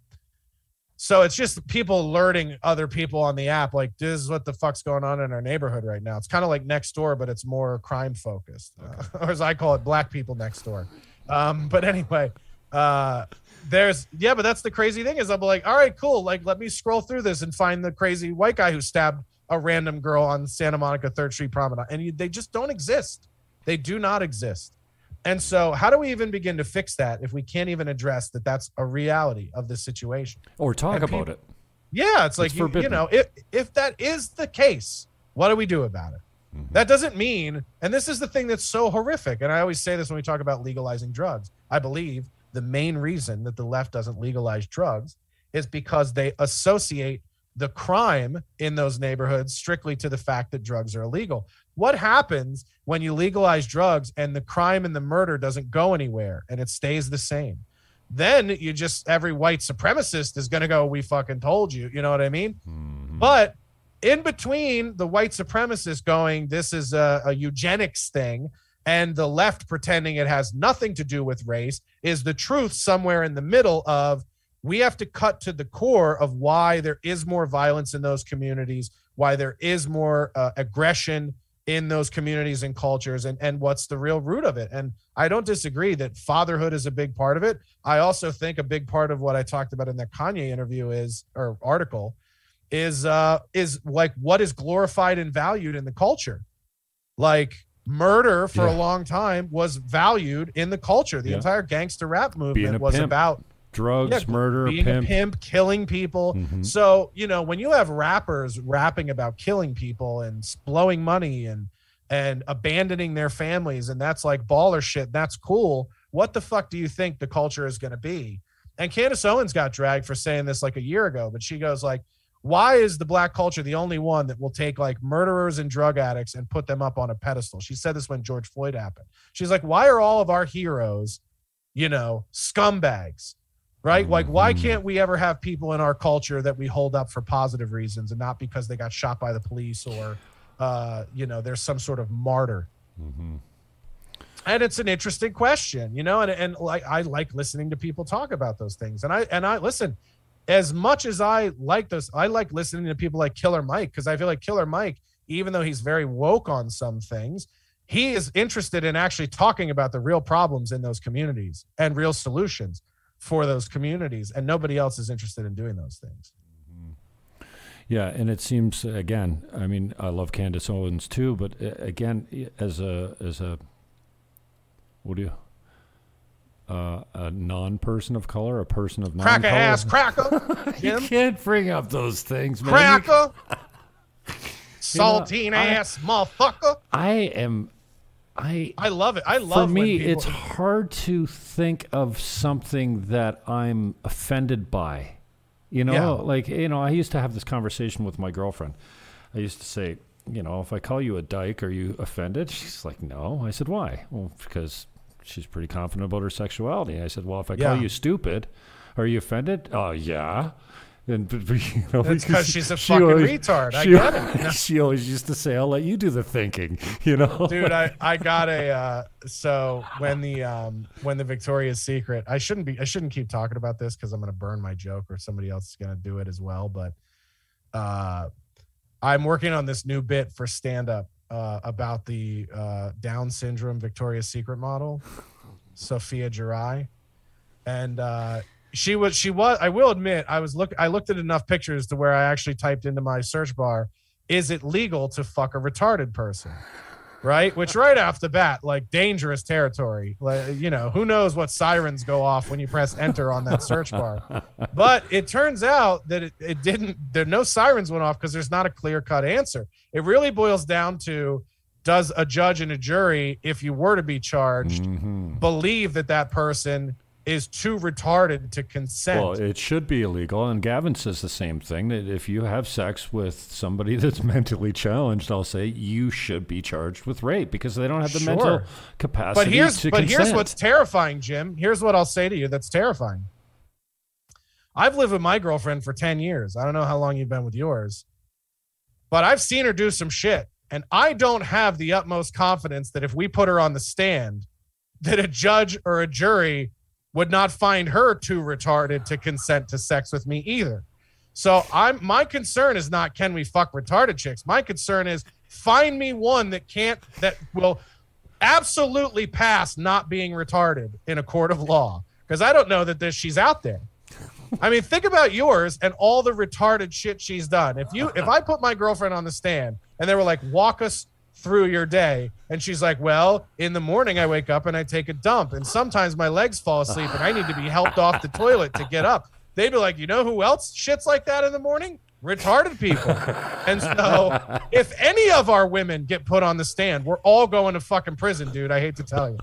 So it's just people alerting other people on the app, like this is what the fuck's going on in our neighborhood right now. It's kind of like next door, but it's more crime focused, uh, *laughs* or as I call it, black people next door. Um, but anyway, uh, there's yeah, but that's the crazy thing is I'm like, all right, cool. Like, let me scroll through this and find the crazy white guy who stabbed a random girl on Santa Monica Third Street Promenade, and you, they just don't exist. They do not exist. And so, how do we even begin to fix that if we can't even address that that's a reality of the situation or talk and about people, it? Yeah, it's like it's you, you, know, if if that is the case, what do we do about it? Mm-hmm. That doesn't mean, and this is the thing that's so horrific. And I always say this when we talk about legalizing drugs. I believe the main reason that the left doesn't legalize drugs is because they associate the crime in those neighborhoods strictly to the fact that drugs are illegal. What happens when you legalize drugs and the crime and the murder doesn't go anywhere and it stays the same? Then you just every white supremacist is going to go, "We fucking told you." You know what I mean? Mm-hmm. But in between the white supremacists going, "This is a, a eugenics thing," and the left pretending it has nothing to do with race, is the truth somewhere in the middle of we have to cut to the core of why there is more violence in those communities, why there is more uh, aggression in those communities and cultures and and what's the real root of it and i don't disagree that fatherhood is a big part of it i also think a big part of what i talked about in that kanye interview is or article is uh is like what is glorified and valued in the culture like murder for yeah. a long time was valued in the culture the yeah. entire gangster rap movement was pimp. about drugs, yeah, murder, being pimp. a pimp, killing people. Mm-hmm. So you know when you have rappers rapping about killing people and blowing money and and abandoning their families, and that's like baller shit. That's cool. What the fuck do you think the culture is going to be? And Candace Owens got dragged for saying this like a year ago, but she goes like, "Why is the black culture the only one that will take like murderers and drug addicts and put them up on a pedestal?" She said this when George Floyd happened. She's like, "Why are all of our heroes, you know, scumbags?" Right? Like, why mm-hmm. can't we ever have people in our culture that we hold up for positive reasons and not because they got shot by the police or, uh, you know, there's some sort of martyr? Mm-hmm. And it's an interesting question, you know, and, and like I like listening to people talk about those things. And I and I listen, as much as I like those, I like listening to people like Killer Mike because I feel like Killer Mike, even though he's very woke on some things, he is interested in actually talking about the real problems in those communities and real solutions for those communities and nobody else is interested in doing those things mm-hmm. yeah and it seems again i mean i love candace owens too but uh, again as a as a what do you uh, a non-person of color, a person of non-color. Cracker ass cracker. *laughs* you can't bring up those things, man. Cracker. *laughs* Saltine know, ass I, motherfucker. I am I I love it. I love for me. People... It's hard to think of something that I'm offended by. You know, yeah. like you know, I used to have this conversation with my girlfriend. I used to say, you know, if I call you a dyke, are you offended? She's like, no. I said, why? Well, because she's pretty confident about her sexuality. I said, well, if I yeah. call you stupid, are you offended? Oh, yeah. And you know, because *laughs* she's a she fucking always, retard. I get it. *laughs* she always used to say, "I'll let you do the thinking," *laughs* you know. Dude, I, I got a uh, so when the um when the Victoria's Secret, I shouldn't be I shouldn't keep talking about this because I'm gonna burn my joke or somebody else is gonna do it as well. But uh, I'm working on this new bit for stand up uh, about the uh, Down syndrome Victoria's Secret model, Sophia Jirau, and uh, she was she was i will admit i was look i looked at enough pictures to where i actually typed into my search bar is it legal to fuck a retarded person? Right? Which right off the bat like dangerous territory. Like you know who knows what sirens go off when you press enter on that search bar. But it turns out that it, it didn't there no sirens went off because there's not a clear cut answer. It really boils down to does a judge and a jury if you were to be charged mm-hmm. believe that that person is too retarded to consent. Well, it should be illegal. And Gavin says the same thing that if you have sex with somebody *laughs* that's mentally challenged, I'll say you should be charged with rape because they don't have the sure. mental capacity to consent. but here's, to But consent. here's what's terrifying, Jim. Here's what I'll say to you that's terrifying. I've lived with my girlfriend for 10 years. I don't know how long you've been with yours, but I've seen her do some shit. And I don't have the utmost confidence that if we put her on the stand, that a judge or a jury would not find her too retarded to consent to sex with me either. So I'm my concern is not can we fuck retarded chicks. My concern is find me one that can't that will absolutely pass not being retarded in a court of law because I don't know that this she's out there. I mean, think about yours and all the retarded shit she's done. If you if I put my girlfriend on the stand and they were like, walk us through your day, and she's like, Well, in the morning I wake up and I take a dump, and sometimes my legs fall asleep and I need to be helped off the toilet to get up. They'd be like, you know who else shits like that in the morning? Retarded people. and so if any of our women get put on the stand, we're all going to fucking prison, dude. I hate to tell you.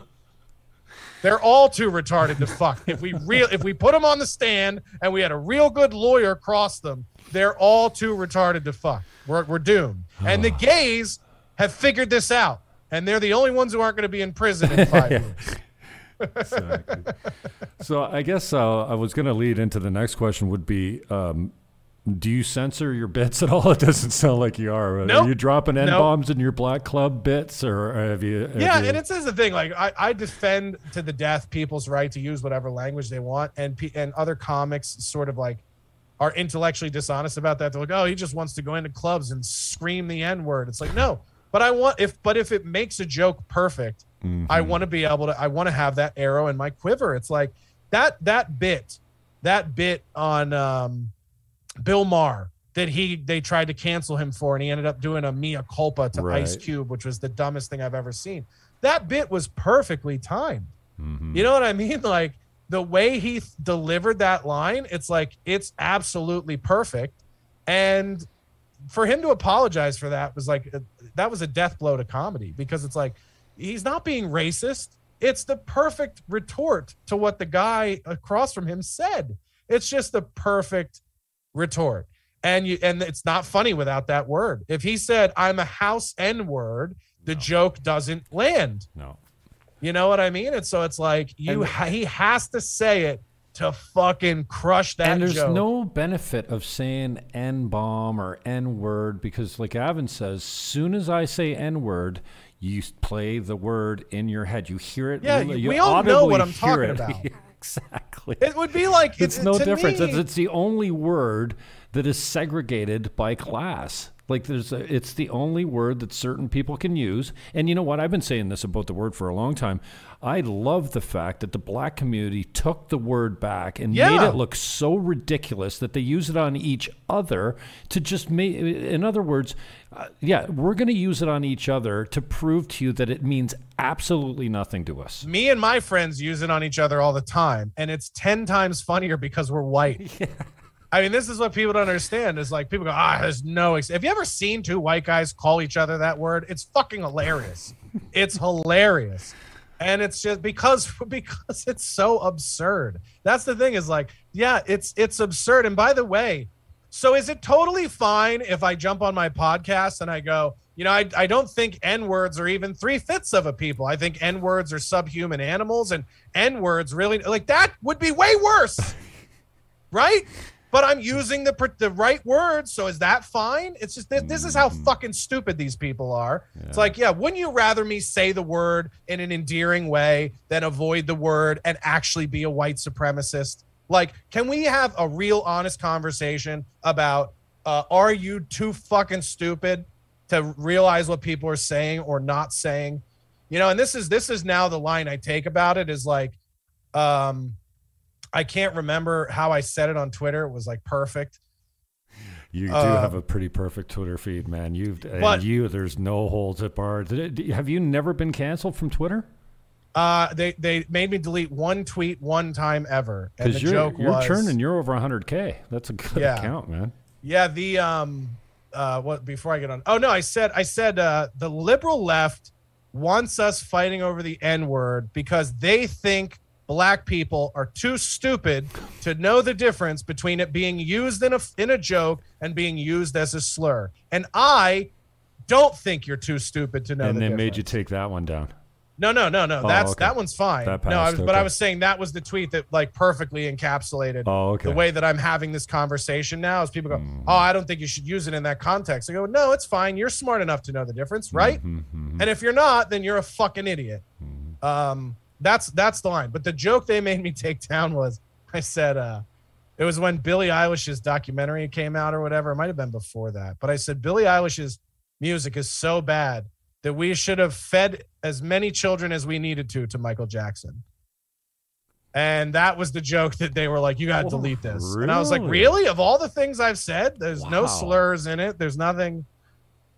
They're all too retarded to fuck. If we real if we put them on the stand and we had a real good lawyer cross them, they're all too retarded to fuck. We're we're doomed. And the gays have figured this out, and they're the only ones who aren't going to be in prison in five *laughs* years. Exactly. so I guess uh, I was going to lead into the next question would be. Um, do you censor your bits at all? *laughs* It doesn't sound like you are. Nope. Are you dropping N Nope. bombs in your black club bits, or have you? have yeah you- and it says the thing like I, I defend to the death people's right to use whatever language they want and and other comics sort of like are intellectually dishonest about that they're like oh he just wants to go into clubs and scream the n-word it's like no but i want if but if it makes a joke perfect i want to be able to i want to have that arrow in my quiver. It's like that that bit that bit on um bill maher that he they tried to cancel him for and he ended up doing a mea culpa to ice cube which was the dumbest thing i've ever seen. That bit was perfectly timed. Mhm. you know what i mean? *laughs* Like the way he th- delivered that line it's like it's absolutely perfect. And for him to apologize for that was like that was a death blow to comedy because it's like he's not being racist. It's the perfect retort to what the guy across from him said. It's just the perfect retort. And you and it's not funny without that word. If he said i'm a house n word the joke doesn't land. No. you know what I mean? And so it's like you And- he has to say it to fucking crush that and there's joke. no benefit of saying N bomb or N word because, like Gavin says, soon as I say N word, you play the word in your head. You hear it. Yeah, you, we all know what I'm talking it. about. *laughs* exactly. it would be like it's it- no difference. me- It's, it's the only word that is segregated by class. Like there's, a, it's the only word that certain people can use. And you know what? I've been saying this about the word for a long time. I love the fact that the black community took the word back and made it look so ridiculous that they use it on each other to just make. In other words, uh, yeah, we're going to use it on each other to prove to you that it means absolutely nothing to us. me and my friends use it on each other all the time, and it's ten times funnier because we're white. *laughs* I mean, this is what people don't understand. Is like people go, ah, there's no. Ex-. Have you ever seen two white guys call each other that word? It's fucking hilarious. it's hilarious, and it's just because *laughs* because it's so absurd. That's the thing. Is like, yeah, it's it's absurd. And by the way, so is it totally fine if I jump on my podcast and I go, you know, I, I don't think N words are even three fifths of a people. I think N words are subhuman animals, and N words really like that would be way worse, right? But I'm using the the right words, so is that fine? It's just this, this is how fucking stupid these people are. It's like, yeah, wouldn't you rather me say the word in an endearing way than avoid the word and actually be a white supremacist? Like, can we have a real honest conversation about uh, are you too fucking stupid to realize what people are saying or not saying? You know, and this is this is now the line I take about it is like, um, I can't remember how I said it on Twitter. It was like perfect. You do Uh, have a pretty perfect Twitter feed, man. You've and But- you. There's no holes at bar. It, have you never been canceled from Twitter? Uh, they they made me delete one tweet one time ever, and the Because you're joke you're was churning. You're over 100k. That's a good Yeah. account, man. Yeah, the um uh what before I get on. Oh no, I said I said uh the liberal left wants us fighting over the N-word because they think black people are too stupid to know the difference between it being used in a in a joke and being used as a slur. And I don't think you're too stupid to know and the they difference. made you take that one down. No, no, no, no. Oh, That's okay. that one's fine. That no, I passed, was, but I was saying that was the tweet that like perfectly encapsulated Oh, okay. the way that I'm having this conversation now. Is people go, Mm. "Oh, I don't think you should use it in that context." I go, "No, it's fine. You're smart enough to know the difference, right? Mhm, mhm. And if you're not, then you're a fucking idiot." Mm-hmm. Um, that's that's the line. But the joke they made me take down was I said uh it was when Billie Eilish's documentary came out or whatever. It might have been before that. But I said Billie Eilish's music is so bad that we should have fed as many children as we needed to to Michael Jackson. And that was the joke that they were like, you got to Oh, delete this. And I was like, really? really? Of all the things I've said, there's no slurs in it. There's nothing.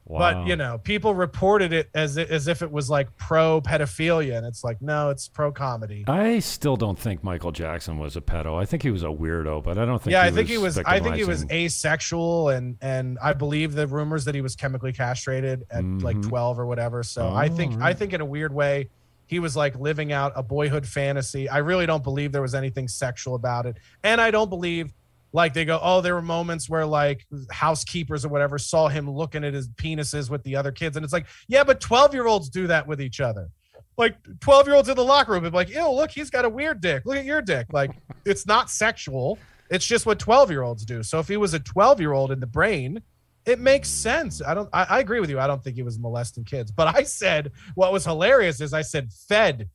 But you know, people reported it as as if it was like pro pedophilia, and it's like, no, it's pro comedy. I still don't think Michael Jackson was a pedo. I think he was a weirdo, but I don't think. yeah, he I think he was. I think he was asexual, and and I believe the rumors that he was chemically castrated at like Mhm. twelve or whatever. So I Oh, think I think in a weird way, he was like living out a boyhood fantasy. I really don't believe there was anything sexual about it, and I don't believe like they go, oh, there were moments where like housekeepers or whatever saw him looking at his penises with the other kids, and it's like, yeah, but twelve year olds do that with each other. Like twelve year olds in the locker room, be like, ew, look, he's got a weird dick. Look at your dick. Like *laughs* it's not sexual. It's just what 12 year olds do. So if he was a 12 year old in the brain, it makes sense. I don't, I, I agree with you. I don't think he was molesting kids, but I said what was hilarious is I said fed.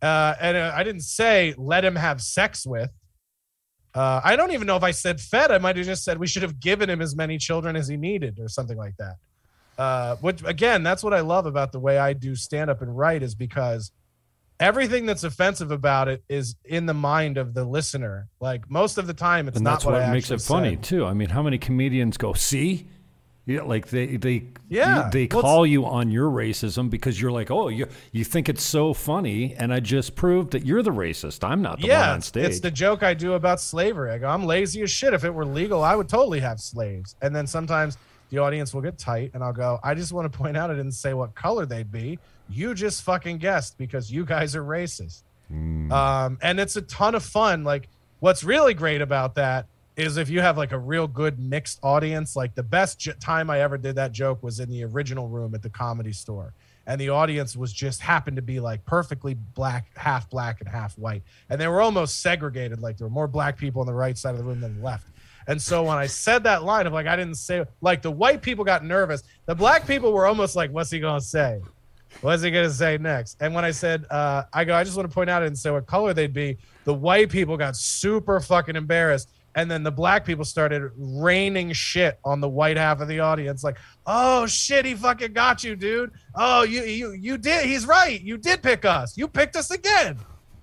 Uh, and uh, I didn't say let him have sex with. Uh, I don't even know if I said fed. I might have just said we should have given him as many children as he needed or something like that. Uh, which again, that's what I love about the way I do stand up and write is because everything that's offensive about it is in the mind of the listener. Like most of the time, it's and not that's what, what, makes it funny said. too. I mean, how many comedians go see? Yeah, like they they Yeah. they Well, call you on your racism because you're like, oh, you you think it's so funny, and I just proved that you're the racist. I'm not the one yeah, on it's, stage. it's the joke I do about slavery. I go, I'm lazy as shit. If it were legal, I would totally have slaves. And then sometimes the audience will get tight, and I'll go, I just want to point out I didn't say what color they'd be. You just fucking guessed because you guys are racist. Mm. Um, and it's a ton of fun. Like, what's really great about that is if you have like a real good mixed audience. Like, the best j- time I ever did that joke was in the original room at the comedy store. And the audience was just happened to be like perfectly black, half black and half white. And they were almost segregated. Like, there were more black people on the right side of the room than the left. And so when I said that line of like, I didn't say, like, the white people got nervous. The black people were almost like, what's he to say? What's he gonna say next? And when I said, uh, I go, I just want to point out and say what color they'd be. The white people got super fucking embarrassed, and then the black people started raining shit on the white half of the audience, like, "Oh shit, he fucking got you, dude. Oh, you you you did. He's right. You did pick us. You picked us again."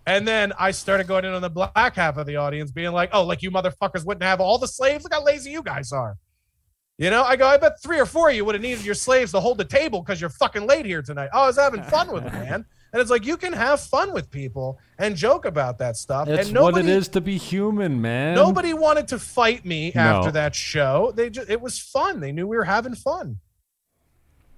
And then I started going in on the black half of the audience, being like, "Oh, like you motherfuckers wouldn't have all the slaves. Look how lazy you guys are." You know, I go, I bet three or four of you would have needed your slaves to hold the table because you're fucking late here tonight. Oh, I was having fun with it, man. And it's like you can have fun with people and joke about that stuff. It's and nobody, what it is to be human, man. Nobody wanted to fight me after that show. They just it was fun. They knew we were having fun.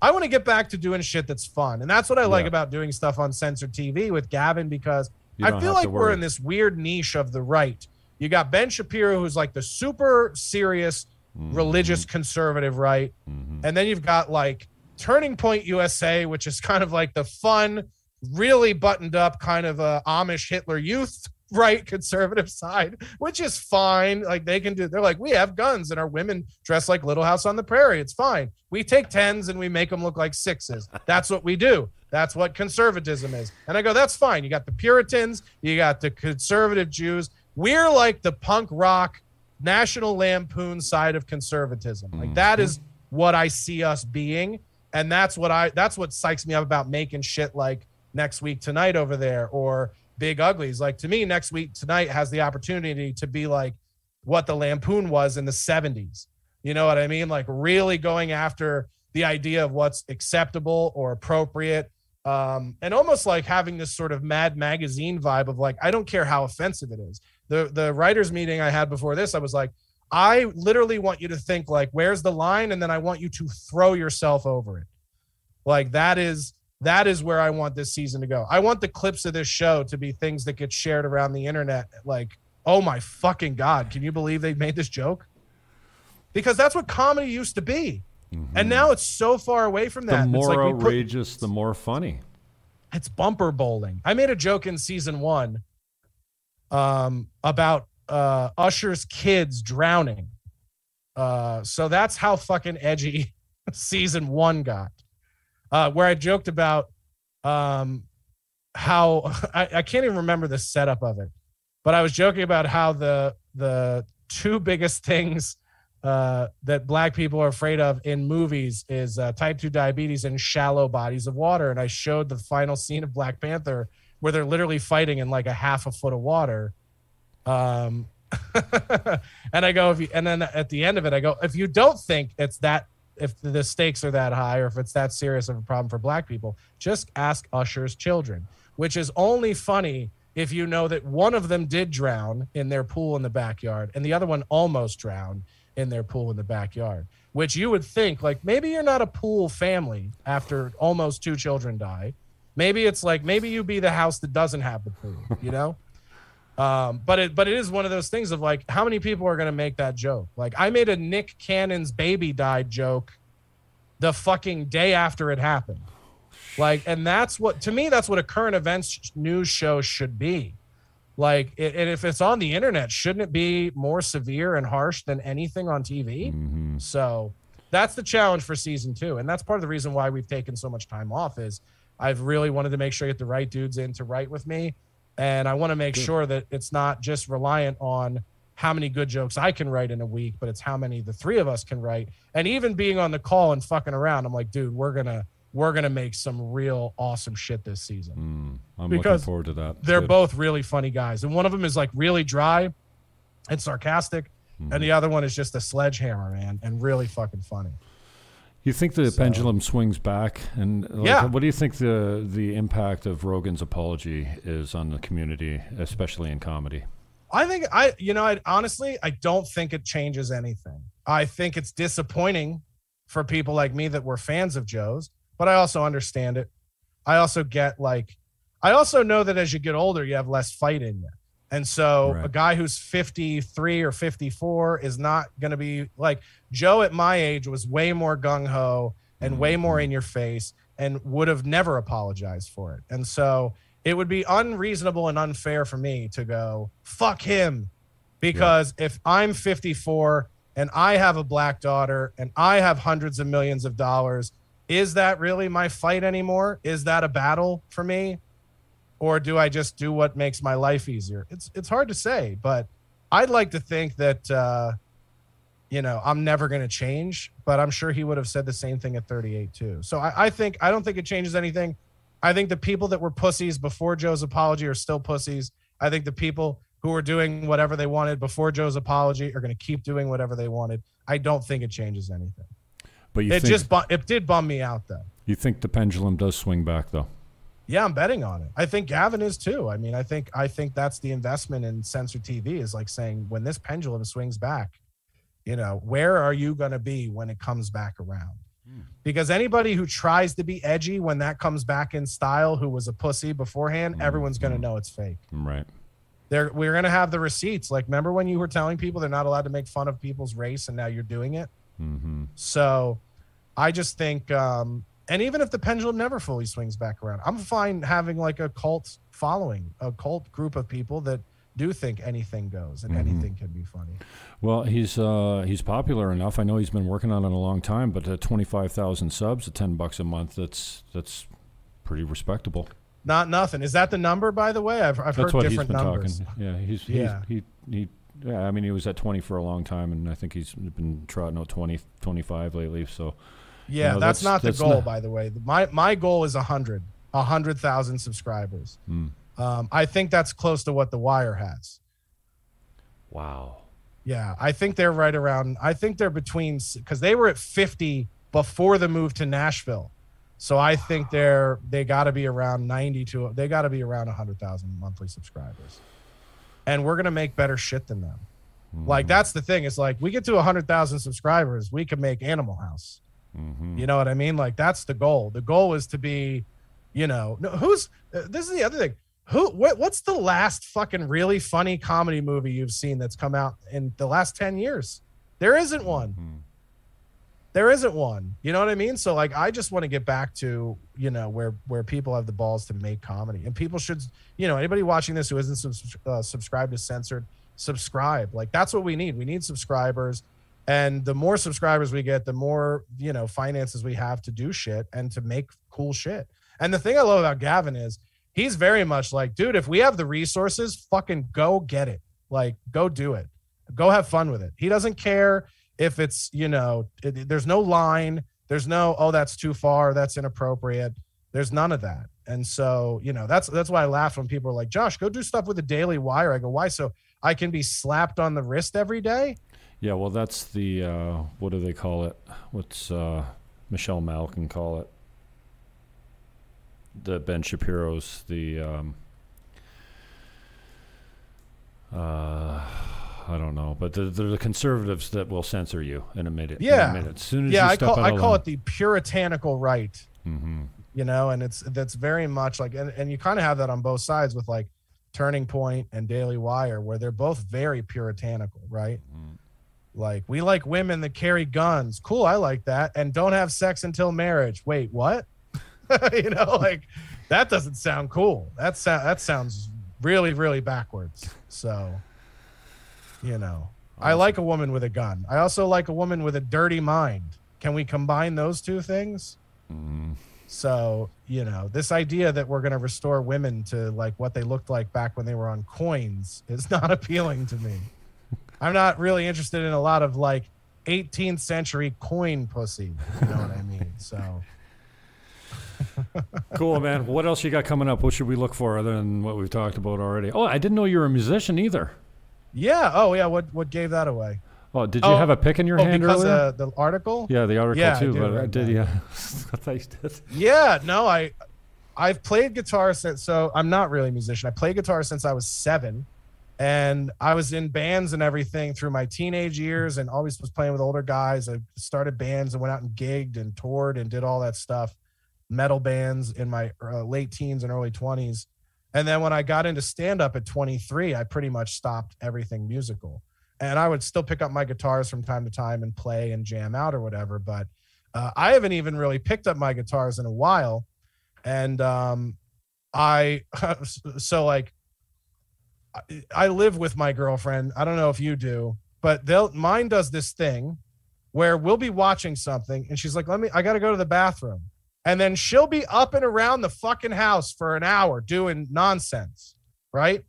I want to get back to doing shit that's fun. And that's what I like Yeah. about doing stuff on censored TV with Gavin because I feel like we're in this weird niche of the right. You got Ben Shapiro, who's like the super serious Mm-hmm. religious conservative right. And then you've got like Turning Point USA, which is kind of like the fun, really buttoned up kind of uh, Amish Hitler youth *laughs* right conservative side, which is fine. Like they can do, they're like, we have guns and our women dress like Little House on the Prairie. It's fine. We take tens and we make them look like sixes. That's what we do. That's what conservatism is. And I go, that's fine. You got the Puritans, you got the conservative Jews. We're like the punk rock National Lampoon side of conservatism. Like that is what I see us being, and that's what I that's what psychs me up about making shit like next week tonight over there or Big Uglies. Like to me, next week tonight has the opportunity to be like what the Lampoon was in the 70s. You know what I mean? Like really going after the idea of what's acceptable or appropriate. Um, and almost like having this sort of mad magazine vibe of like, I don't care how offensive it is the the writers meeting I had before this, I was like, I literally want you to think like, where's the line, and then I want you to throw yourself over it. Like that is that is where I want this season to go. I want the clips of this show to be things that get shared around the internet. Like, oh my fucking god, can you believe they made this joke? Because that's what comedy used to be, and now it's so far away from that. the It's more like we put- outrageous, the more funny. it's bumper bowling. I made a joke in season one um, about uh, Usher's kids drowning. Uh, so that's how fucking edgy *laughs* season one got. Uh, where I joked about um, how *laughs* I, I can't even remember the setup of it, but I was joking about how the the two biggest things uh, that black people are afraid of in movies is uh, type 2 diabetes and shallow bodies of water. And I showed the final scene of Black Panther where they're literally fighting in like a half a foot of water. Um, *laughs* and I go, if you, and then at the end of it, I go, if you don't think it's that, if the stakes are that high or if it's that serious of a problem for black people, just ask Usher's children, which is only funny if you know that one of them did drown in their pool in the backyard and the other one almost drowned in their pool in the backyard, which you would think like maybe you're not a pool family after almost two children die. Maybe it's like maybe you be the house that doesn't have the pool, you know? Um, but it but it is one of those things of like how many people are gonna make that joke? Like I made a Nick Cannon's baby died joke the fucking day after it happened. Like, and that's what to me, that's what a current events news show should be like, and if it's on the internet, shouldn't it be more severe and harsh than anything on TV? Mm-hmm. So that's the challenge for season two, and that's part of the reason why we've taken so much time off. Is I've really wanted to make sure I get the right dudes in to write with me, and I want to make good. sure that it's not just reliant on how many good jokes I can write in a week, but it's how many the three of us can write. And even being on the call and fucking around, I'm like, dude, we're gonna we're gonna make some real awesome shit this season. Mm, I'm because looking forward to that. They're Good. both really funny guys, and one of them is like really dry and sarcastic, mm. and the other one is just a sledgehammer, man, and really fucking funny. You think the so, pendulum swings back, and like, yeah. what do you think the the impact of Rogan's apology is on the community, especially in comedy? I think I, you know, I honestly, I don't think it changes anything. I think it's disappointing for people like me that were fans of Joe's but I also understand it. I also get like, I also know that as you get older, you have less fight in you. And so right. a guy who's 53 or 54 is not going to be like Joe at my age was way more gung ho and mm-hmm. way more in your face and would have never apologized for it. And so it would be unreasonable and unfair for me to go, fuck him. Because yeah. if I'm 54 and I have a black daughter and I have hundreds of millions of dollars is that really my fight anymore? Is that a battle for me? Or do I just do what makes my life easier? It's it's hard to say, but I'd like to think that uh, you know, I'm never gonna change, but I'm sure he would have said the same thing at 38 too. So I, I think I don't think it changes anything. I think the people that were pussies before Joe's apology are still pussies. I think the people who were doing whatever they wanted before Joe's apology are going to keep doing whatever they wanted. I don't think it changes anything. But you it think, just bu- it did bum me out though. You think the pendulum does swing back though? Yeah, I'm betting on it. I think Gavin is too. I mean, I think I think that's the investment in censor TV is like saying when this pendulum swings back, you know, where are you going to be when it comes back around? Hmm. Because anybody who tries to be edgy when that comes back in style, who was a pussy beforehand, mm-hmm. everyone's going to know it's fake. Right. There, we're going to have the receipts. Like, remember when you were telling people they're not allowed to make fun of people's race, and now you're doing it? Mm-hmm. So I just think, um, and even if the pendulum never fully swings back around, I'm fine having like a cult following, a cult group of people that do think anything goes and mm-hmm. anything can be funny. Well, he's uh, he's popular enough. I know he's been working on it a long time, but at twenty five thousand subs at ten bucks a month, that's that's pretty respectable. Not nothing. Is that the number, by the way? I've, I've that's heard different numbers. Talking. Yeah, *laughs* he's, yeah. he he yeah. I mean, he was at twenty for a long time, and I think he's been trotting out 20, 25 lately. So yeah, you know, that's, that's, not the that's goal, not... by the way. My my goal is a hundred, a hundred thousand subscribers. Mm. Um, I think that's close to what The Wire has. Wow. Yeah, I think they're right around. I think they're between because they were at fifty before the move to Nashville, so I think they're they got to be around ninety to they got to be around hundred thousand monthly subscribers, and we're gonna make better shit than them. Mm. Like that's the thing. It's like we get to hundred thousand subscribers, we can make Animal House. Mm-hmm. You know what I mean? Like that's the goal. The goal is to be, you know, who's uh, this is the other thing. Who what, what's the last fucking really funny comedy movie you've seen that's come out in the last 10 years? There isn't one. Mm-hmm. There isn't one. You know what I mean? So like I just want to get back to, you know, where where people have the balls to make comedy. And people should, you know, anybody watching this who isn't uh, subscribed to censored, subscribe. Like that's what we need. We need subscribers and the more subscribers we get the more you know finances we have to do shit and to make cool shit and the thing i love about gavin is he's very much like, dude, if we have the resources, fucking go get it. Like, go do it. Go have fun with it. He doesn't care if it's, you know, it, there's no line. There's no, oh, that's too far. That's inappropriate. There's none of that. And so, you know, that's that's why I laugh when people are like, Josh, go do stuff with the Daily Wire. I go, why? So I can be slapped on the wrist every day? Yeah, well, that's the uh, what do they call it? What's uh, Michelle Malkin call it? The Ben Shapiro's the um, uh, I don't know, but they're, they're, the conservatives that will censor you in a minute. Yeah, a minute. As soon as yeah, I call I call line. it the puritanical right. Mm-hmm. You know, and it's that's very much like, and, and you kind of have that on both sides with like Turning Point and Daily Wire, where they're both very puritanical, right? Mm-hmm. Like we like women that carry guns. Cool, I like that, and don't have sex until marriage. Wait, what? *laughs* you know, like that doesn't sound cool. That sound that sounds really, really backwards. So, you know, I like a woman with a gun. I also like a woman with a dirty mind. Can we combine those two things? Mm. So, you know, this idea that we're going to restore women to like what they looked like back when they were on coins is *laughs* not appealing to me. I'm not really interested in a lot of like 18th century coin pussy. You know what I mean? So. *laughs* cool, man. What else you got coming up? What should we look for other than what we've talked about already? Oh, I didn't know you were a musician either. Yeah. Oh, yeah. What what gave that away? Oh, did you oh, have a pick in your oh, hand because earlier? Uh, the article? Yeah, the article yeah, too. *laughs* I but I did, yeah. did. Yeah, no, I I've played guitar since so I'm not really a musician. I played guitar since I was seven. And I was in bands and everything through my teenage years and always was playing with older guys. I started bands and went out and gigged and toured and did all that stuff, metal bands in my uh, late teens and early 20s. And then when I got into stand up at 23, I pretty much stopped everything musical and I would still pick up my guitars from time to time and play and jam out or whatever. But uh, I haven't even really picked up my guitars in a while, and um, I *laughs* so like I live with my girlfriend. I don't know if you do, but they'll mine does this thing where we'll be watching something and she's like, "Let me I got to go to the bathroom." And then she'll be up and around the fucking house for an hour doing nonsense, right?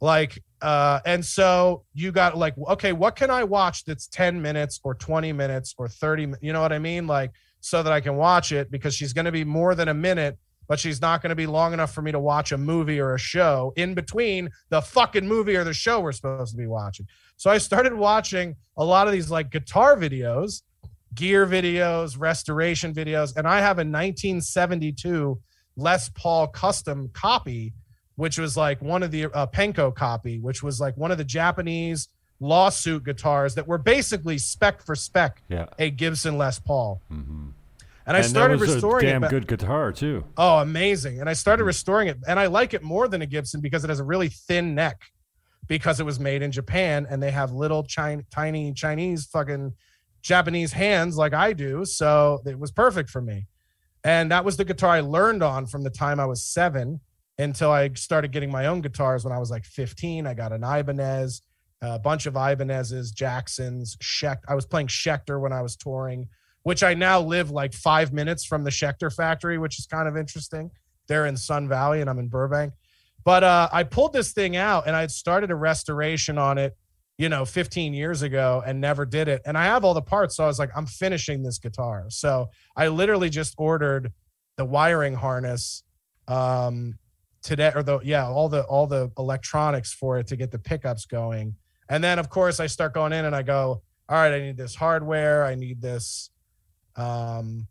Like uh, and so you got like, okay, what can I watch that's 10 minutes or 20 minutes or 30, you know what I mean? Like, so that I can watch it because she's going to be more than a minute, but she's not going to be long enough for me to watch a movie or a show in between the fucking movie or the show we're supposed to be watching. So I started watching a lot of these like guitar videos, gear videos, restoration videos, and I have a 1972 Les Paul custom copy which was like one of the uh, Penco copy, which was like one of the Japanese lawsuit guitars that were basically spec for spec yeah. a Gibson Les Paul. Mm-hmm. And I started restoring damn it. Damn good guitar too. Oh, amazing! And I started mm-hmm. restoring it, and I like it more than a Gibson because it has a really thin neck, because it was made in Japan, and they have little China, tiny Chinese fucking Japanese hands like I do, so it was perfect for me. And that was the guitar I learned on from the time I was seven until I started getting my own guitars when I was like 15. I got an Ibanez, a bunch of Ibanez's, Jacksons, Schect. I was playing Schecter when I was touring, which I now live like five minutes from the Schecter factory, which is kind of interesting. They're in Sun Valley and I'm in Burbank. But uh, I pulled this thing out and I had started a restoration on it, you know, 15 years ago and never did it. And I have all the parts. So I was like, I'm finishing this guitar. So I literally just ordered the wiring harness um, today or the yeah all the all the electronics for it to get the pickups going and then of course i start going in and i go all right i need this hardware i need this um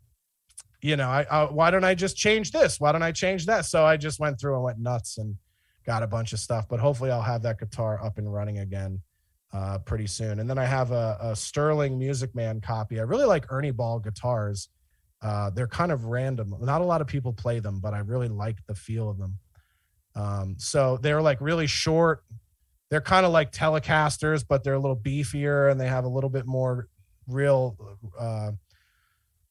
you know I, I why don't i just change this why don't i change that so i just went through and went nuts and got a bunch of stuff but hopefully i'll have that guitar up and running again uh pretty soon and then i have a, a sterling music man copy i really like ernie ball guitars uh, they're kind of random. Not a lot of people play them, but I really like the feel of them. Um, so they're like really short. They're kind of like Telecasters, but they're a little beefier and they have a little bit more real uh,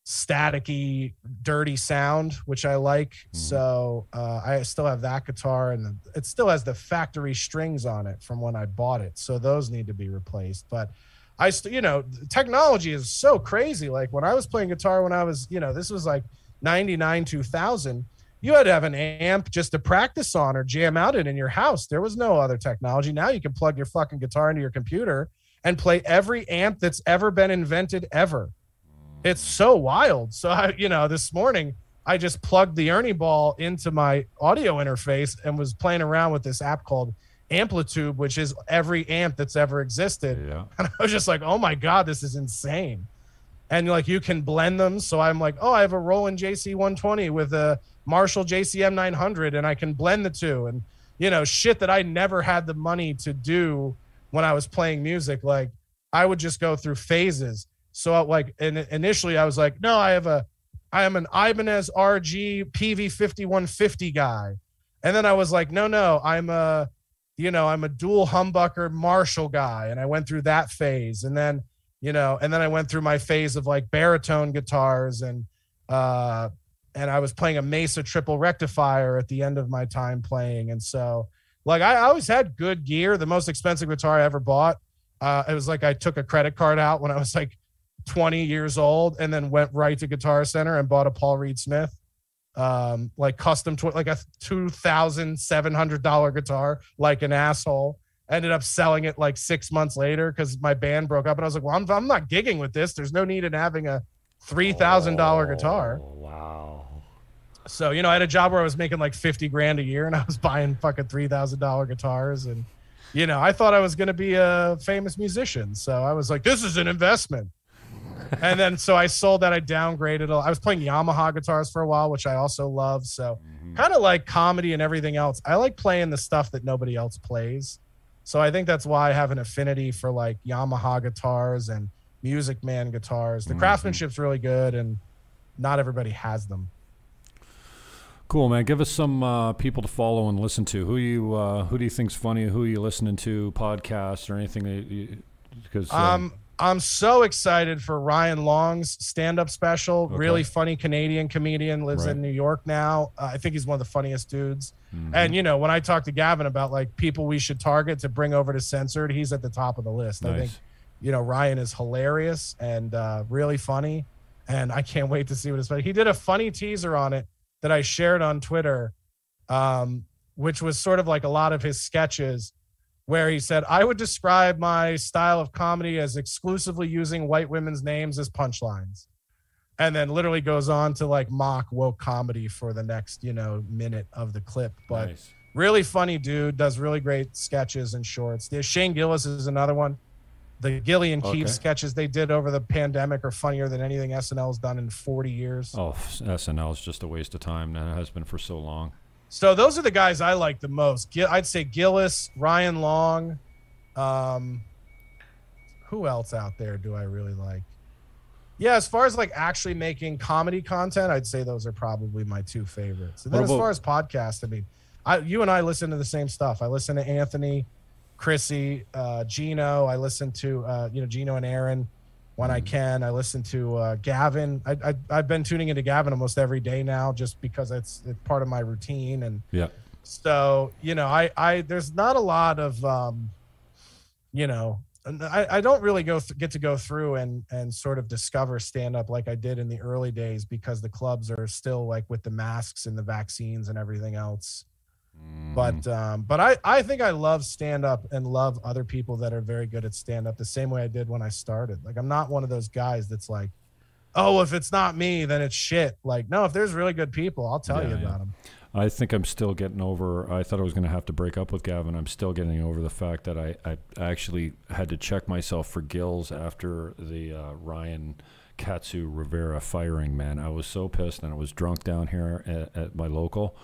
staticky, dirty sound, which I like. Mm-hmm. So uh, I still have that guitar, and it still has the factory strings on it from when I bought it. So those need to be replaced. But I, st- you know, technology is so crazy. Like when I was playing guitar, when I was, you know, this was like 99, 2000 you had to have an amp just to practice on or jam out in in your house. There was no other technology. Now you can plug your fucking guitar into your computer and play every amp that's ever been invented ever. It's so wild. So I, you know, this morning I just plugged the Ernie ball into my audio interface and was playing around with this app called AmpliTube, which is every amp that's ever existed. Yeah. *laughs* And I was just like, oh my God, this is insane. And like you can blend them. So I'm like, oh, I have a Roland JC 120 with a Marshall JCM 900, and I can blend the two. And, you know, shit that I never had the money to do when I was playing music. Like I would just go through phases. So like, and initially I was like, no, I have a, I am an Ibanez RG PV 5150 guy. And then I was like, no, no, I'm a, you know, I'm a dual humbucker Marshall guy. And I went through that phase. And then, you know, and then I went through my phase of like baritone guitars and, uh, and I was playing a Mesa triple rectifier at the end of my time playing. And so, like, I always had good gear. The most expensive guitar I ever bought, uh, it was like I took a credit card out when I was like 20 years old and then went right to Guitar Center and bought a Paul Reed Smith, um, like custom, tw- like a $2,700 guitar, like an asshole. Ended up selling it like six months later because my band broke up. And I was like, well, I'm, I'm not gigging with this. There's no need in having a $3,000 guitar. Oh, wow. So, you know, I had a job where I was making like 50 grand a year and I was *laughs* buying fucking $3,000 guitars. And, you know, I thought I was going to be a famous musician. So I was like, this is an investment. And then so I sold that. I downgraded. I was playing Yamaha guitars for a while, which I also love. So kind of like comedy and everything else. I like playing the stuff that nobody else plays. So I think that's why I have an affinity for like Yamaha guitars and Music Man guitars. The craftsmanship's really good, and not everybody has them. Cool, man. Give us some uh, people to follow and listen to. Who you uh, who do you think's funny? Who are you listening to? Podcasts or anything? That you, because uh, Um, I'm so excited for Ryan Long's stand-up special. Really funny Canadian comedian, lives Right. in New York now. Uh, I think he's one of the funniest dudes. Mm-hmm. And you know, when I talked to Gavin about like people we should target to bring over to censored, he's at the top of the list. I think you know Ryan is hilarious and uh, really funny, and I can't wait to see what his. He did a funny teaser on it that I shared on Twitter, um, which was sort of like a lot of his sketches, where he said, "I would describe my style of comedy as exclusively using white women's names as punchlines." And then literally goes on to like mock woke comedy for the next, you know, minute of the clip. But nice. really funny dude does really great sketches and shorts There's shane gillis is another one the gillian Okay. keefe sketches they did over the pandemic are funnier than anything snl's done in 40 years Oh, SNL is just a waste of time. and it has been for so long. So those are the guys i like the most. I'd say gillis ryan long um who else out there do i really like? Yeah as far as like actually making comedy content i'd say those are probably my two favorites. And then as far as podcasts i mean I, you and i listen to the same stuff. I listen to anthony chrissy uh gino. I listen to uh you know gino and aaron when i can. I listen to uh gavin. I, I i've been tuning into gavin almost every day now just because it's, it's part of my routine and Yeah. so you know i i there's not a lot of um you know i, I don't really go th- get to go through and and sort of discover stand up like i did in the early days because the clubs are still like with the masks and the vaccines and everything else but um but i i think i love stand up and love other people that are very good at stand up the same way i did when i started like i'm not one of those guys that's like oh if it's not me then it's shit like no if there's really good people i'll tell Yeah, you yeah. about them I think I'm still getting over. I thought I was going to have to break up with Gavin. I'm still getting over the fact that I, I actually had to check myself for gills after the uh, Ryan Katsu Rivera firing. Man, I was so pissed, and I was drunk down here at, at my local,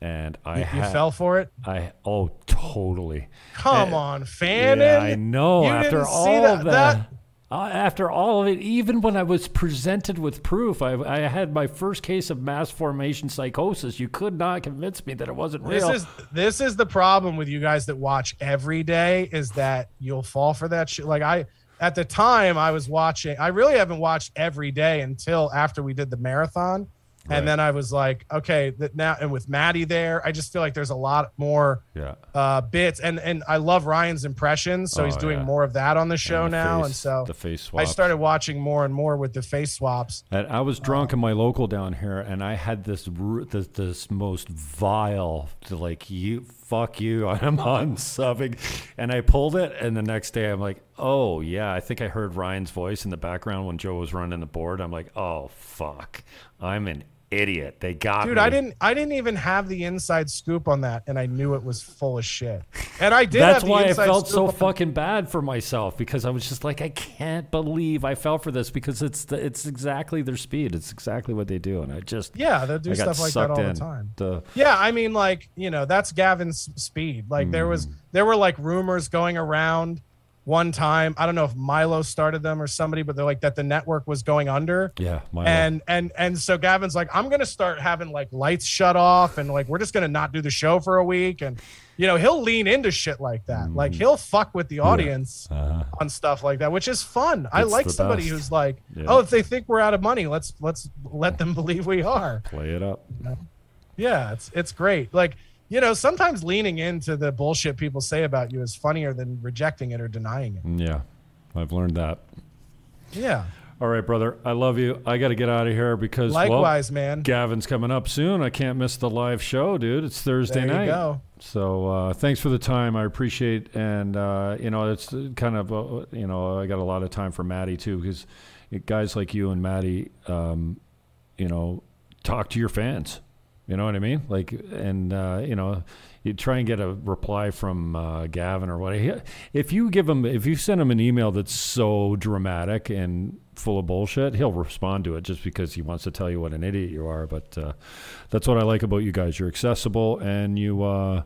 and I you, you fell for it I oh totally. Come Uh, on, Fannin. Yeah, I know. You after all that- of that, that- uh, after all of it, even when I was presented with proof, I, I had my first case of mass formation psychosis. You could not convince me that it wasn't This real. is this is the problem with you guys that watch every day is that you'll fall for that shit. Like I at the time I was watching, I really haven't watched every day until after we did the marathon. And then I was like, okay, that now and with Maddie there, I just feel like there's a lot more Yeah. uh, bits, and and I love Ryan's impressions, so he's Oh, doing yeah. more of that on the show And the now, face- and so the face swap. I started watching more and more with the face swaps. And I was drunk in my local down here, and I had this this, this most vile, like you fuck you, *laughs* I'm unsubbing, and I pulled it, and the next day I'm like, oh yeah, I think I heard Ryan's voice in the background when Joe was running the board. I'm like, oh fuck, I'm an idiot. They got Dude, me. I didn't I didn't even have the inside scoop on that, and I knew it was full of shit. And I did. That's have the why I felt so on- fucking bad for myself because I was just like, I can't believe I fell for this because it's the, it's exactly their speed. It's exactly what they do, and I just Yeah, they'll do I stuff like that all in. the time. The- Yeah, I mean, like you know, that's Gavin's speed. Like there was, Mm. there were like rumors going around one time. I don't know if Milo started them or somebody, but they're like that the network was going under. yeah, my And and and so Gavin's like, I'm gonna start having like lights shut off, and like we're just gonna not do the show for a week, and you know he'll lean into shit like that. Mm. Like he'll fuck with the audience uh, on on stuff like that, which is fun. I like somebody best. who's like, Yeah. oh, if they think we're out of money, let's let's let them *laughs* believe we are. play it up. Yeah, it's it's great. Like, you know, sometimes leaning into the bullshit people say about you is funnier than rejecting it or denying it. Yeah, I've learned that. Yeah. All right, brother. I love you. I got to get out of here because well, Likewise, man. Gavin's coming up soon. I can't miss the live show, dude. It's Thursday There night. you go. So uh, thanks for the time. I appreciate, and uh, you know, it's kind of, uh, you know, I got a lot of time for Maddie too, because guys like you and Maddie, um, you know, talk to your fans. You know what I mean? Like, and uh, you know, you try and get a reply from uh, Gavin or what. If you give him, if you send him an email that's so dramatic and full of bullshit, he'll respond to it just because he wants to tell you what an idiot you are. But uh, that's what I like about you guys. You're accessible and you uh,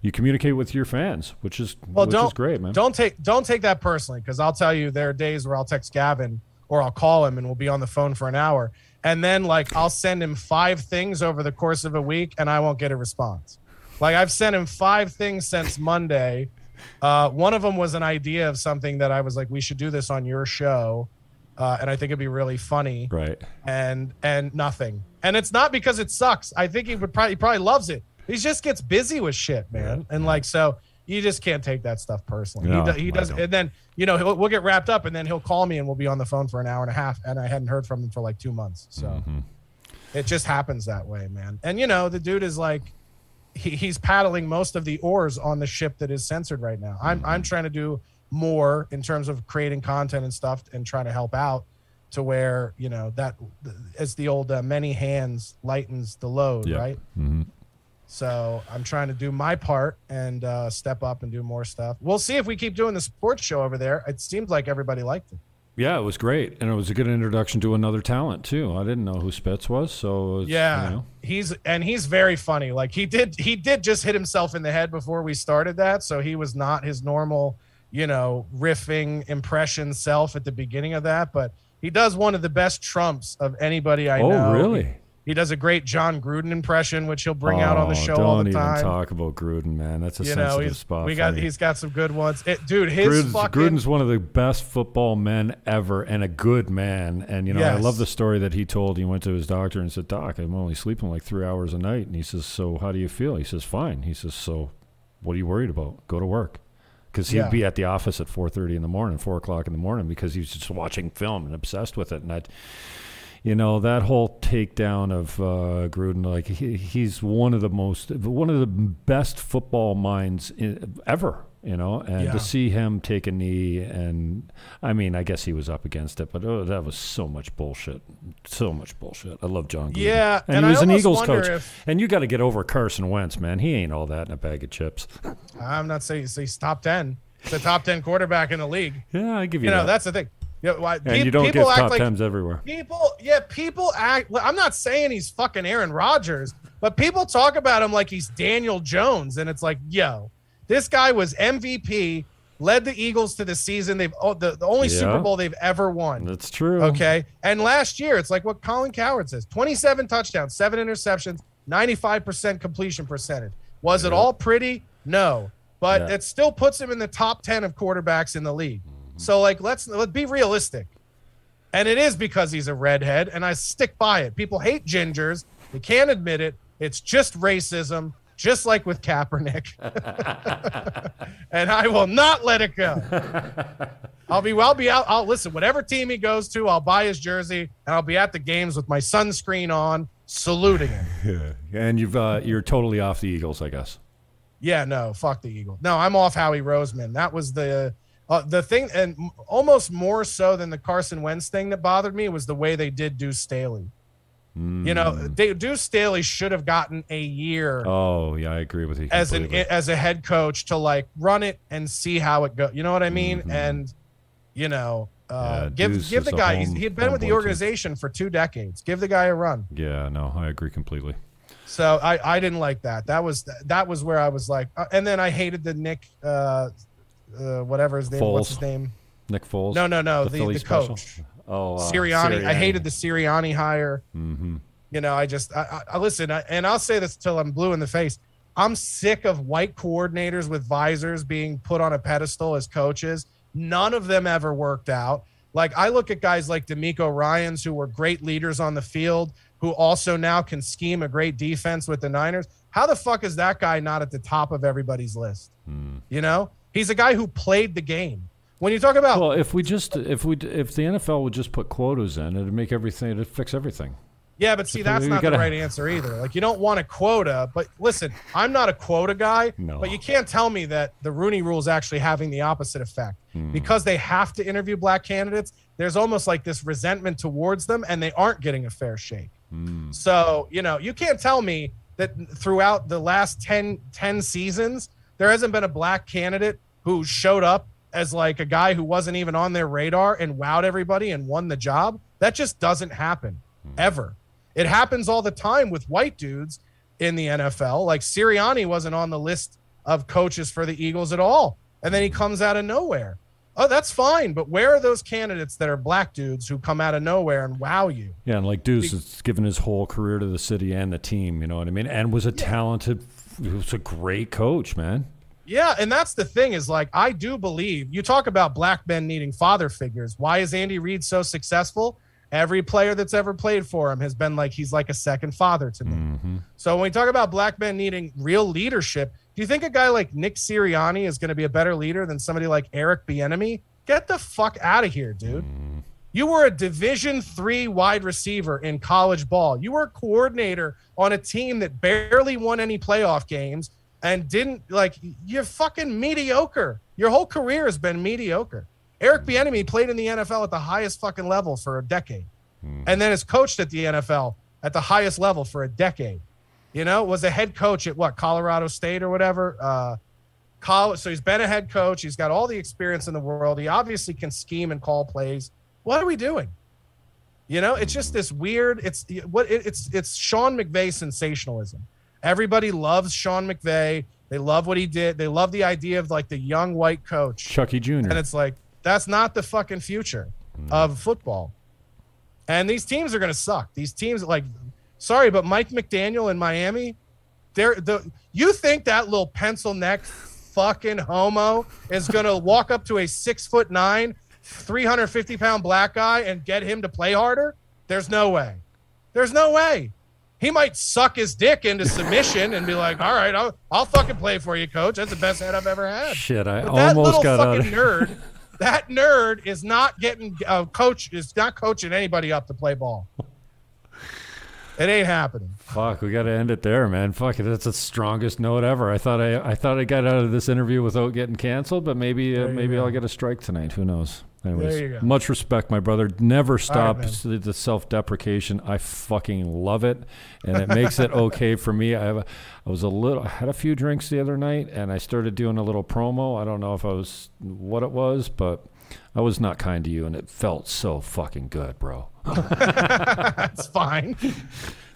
you communicate with your fans, which is Well, which don't is great, man. Don't take don't take that personally because I'll tell you there are days where I'll text Gavin or I'll call him and we'll be on the phone for an hour, and then like I'll send him five things over the course of a week and I won't get a response. Like I've sent him five things since Monday. Uh, one of them was an idea of something that I was like, we should do this on your show, uh, and I think it'd be really funny. Right. and and nothing. And it's not because it sucks. I think he would probably he probably loves it. He just gets busy with shit, man. And like so, you just can't take that stuff personally. No, he, do, he does, and then you know he'll, we'll get wrapped up, and then he'll call me, and we'll be on the phone for an hour and a half, and I hadn't heard from him for like two months. So Mm-hmm. it just happens that way, man. And you know the dude is like. He, he's paddling most of the oars on the ship that is censored right now. I'm Mm-hmm. I'm trying to do more in terms of creating content and stuff and trying to help out to where you know that it's the old uh, many hands lightens the load Yeah. right hmm so i'm trying to do my part and uh, step up and do more stuff. We'll see if we keep doing the sports show over there. It seems like everybody liked it. Yeah, it was great, and it was a good introduction to another talent too. I didn't know who Spitz was, so it's, yeah you know, he's and he's very funny. Like he did he did just hit himself in the head before we started that so he was not his normal you know riffing impression self at the beginning of that but he does one of the best trumps of anybody i oh know. Oh, really? He does a great Jon Gruden impression, which he'll bring out on the Oh, show don't even talk about Gruden, man. That's a you know, sensitive he's spot. we got me. he's got some good ones. It, dude, his Gruden's, fucking Gruden's one of the best football men ever, and a good man. And you know, I love the story that he told. He went to his doctor and said, "Doc, I'm only sleeping like three hours a night." And he says, "So how do you feel?" He says, "Fine." He says, "So what are you worried about? Go to work." Because he'd Yeah. be at the office at 4:30 in the morning, four o'clock in the morning, because he was just watching film and obsessed with it. And that, you know, that whole takedown of uh, Gruden, like he, he's one of the most, one of the best football minds in, ever. You know, and Yeah. to see him take a knee, and I mean, I guess he was up against it, but oh, that was so much bullshit, so much bullshit. I love Jon. Gruden. Yeah, and, and he was an Eagles coach, if- and you got to get over Carson Wentz, man. He ain't all that in a bag of chips. I'm not saying he's, top ten. A top ten quarterback in the league. yeah, I give you, You know, that. that's the thing. Yeah, why, and pe- you don't people get act top like tens everywhere. people. Yeah, people act. well, I'm not saying he's fucking Aaron Rodgers, but people talk about him like he's Daniel Jones, and it's like, yo, this guy was MVP, led the Eagles to the season. They've oh, the, the only Yeah. Super Bowl they've ever won. That's true. Okay. And last year, it's like what Colin Cowherd says 27 touchdowns, seven interceptions, 95% completion percentage. Was it all pretty? No. But Yeah. it still puts him in the top 10 of quarterbacks in the league. So, like, let's let's be realistic. And it is because he's a redhead, and I stick by it. People hate gingers. They can't admit it. It's just racism, just like with Kaepernick. *laughs* and I will not let it go. *laughs* I'll be I'll be out. I'll listen, whatever team he goes to, I'll buy his jersey and I'll be at the games with my sunscreen on, saluting him. Yeah. *laughs* And you've uh, you're totally off the Eagles, I guess. Yeah, no, fuck the Eagle. No, I'm off Howie Roseman. That was the uh, the thing, and almost more so than the Carson Wentz thing that bothered me was the way they did do Staley. You know, they, Deuce Staley should have gotten a year Oh yeah, I agree with you. as an as a head coach to like run it and see how it goes. You know what I mean? Mhm. And you know, uh, Yeah, give Deuce give the guy. home- he's, he had been with the organization for two decades. Give the guy a run. yeah, no, I agree completely. So I I didn't like that. That was that was where I was like, uh, and then I hated the Nick, uh, uh, whatever his name. What's his name? Nick Foles. No, no, no. The, the, special? coach, Oh, uh, Sirianni. I hated the Sirianni hire. Mm-hmm. You know, I just, I, I I- listen, I, and I'll say this till I'm blue in the face. I'm sick of white coordinators with visors being put on a pedestal as coaches. None of them ever worked out. Like I look at guys like DeMeco Ryans, who were great leaders on the field, who also now can scheme a great defense with the Niners. How the fuck is that guy not at the top of everybody's list? You know, he's a guy who played the game. When you talk about Well, if we just if we if the NFL would just put quotas in, it'd make everything it'd fix everything. Yeah, but see, that's you not gotta- the right answer either. Like, you don't want a quota, but listen, I'm not a quota guy, No. but you can't tell me that the Rooney rule is actually having the opposite effect Hmm. because they have to interview black candidates. There's almost like this resentment towards them, and they aren't getting a fair shake. Hmm. So, you know, you can't tell me that throughout the last 10, 10 seasons, there hasn't been a black candidate who showed up as like a guy who wasn't even on their radar and wowed everybody and won the job. That just doesn't happen hmm. ever. It happens all the time with white dudes in the NFL. Like Sirianni wasn't on the list of coaches for the Eagles at all. And then he hmm. comes out of nowhere. Oh, that's fine. But where are those candidates that are black dudes who come out of nowhere and wow you? Yeah, and like Deuce has given his whole career to the city and the team. You know what I mean? And was a talented, he was a great coach, man. Yeah, and that's the thing is like I do believe you talk about black men needing father figures. Why is Andy Reid so successful? Every player that's ever played for him has been like he's like a second father to me. Mm-hmm. So when we talk about black men needing real leadership, do you think a guy like Nick Sirianni is going to be a better leader than somebody like Eric Bieniemy? Get the fuck out of here, dude. You were a Division three wide receiver in college ball. You were a coordinator on a team that barely won any playoff games and didn't like. You're fucking mediocre. Your whole career has been mediocre. Eric Bieniemy played in the NFL at the highest fucking level for a decade, and then has coached at the NFL at the highest level for a decade. You know, was a head coach at what Colorado State or whatever. Uh, college. So he's been a head coach. He's got all the experience in the world. He obviously can scheme and call plays. What are we doing? You know, it's just this weird. It's what it, it's it's Sean McVay sensationalism. Everybody loves Sean McVay. They love what he did. They love the idea of like the young white coach. Chucky Jr. And it's like that's not the fucking future of football. And these teams are going to suck. These teams like sorry, but Mike McDaniel in Miami, they're the you think that little pencil neck fucking homo is going to walk up to a 6 foot 9, 350 pound black guy and get him to play harder? There's no way. There's no way. He might suck his dick into submission and be like, "All right, I'll, I'll fucking play for you, coach. That's the best head I've ever had." Shit, I But that almost little got out. fucking nerd, that nerd is not getting uh, coach is not coaching anybody up to play ball. It ain't happening. fuck, we got to end it there, man. Fuck it, that's the strongest note ever. I thought I, I thought I got out of this interview without getting canceled, but maybe, uh, maybe. I'll get a strike tonight. Who knows? Anyways, you go. much respect, my brother. Never stop man. the, the self-deprecation. I fucking love it, and it makes it okay for me. I have, a, I was a little, I had a few drinks the other night, and I started doing a little promo. I don't know if I was what it was, but I was not kind to you, and it felt so fucking good, bro. *laughs* That's fine.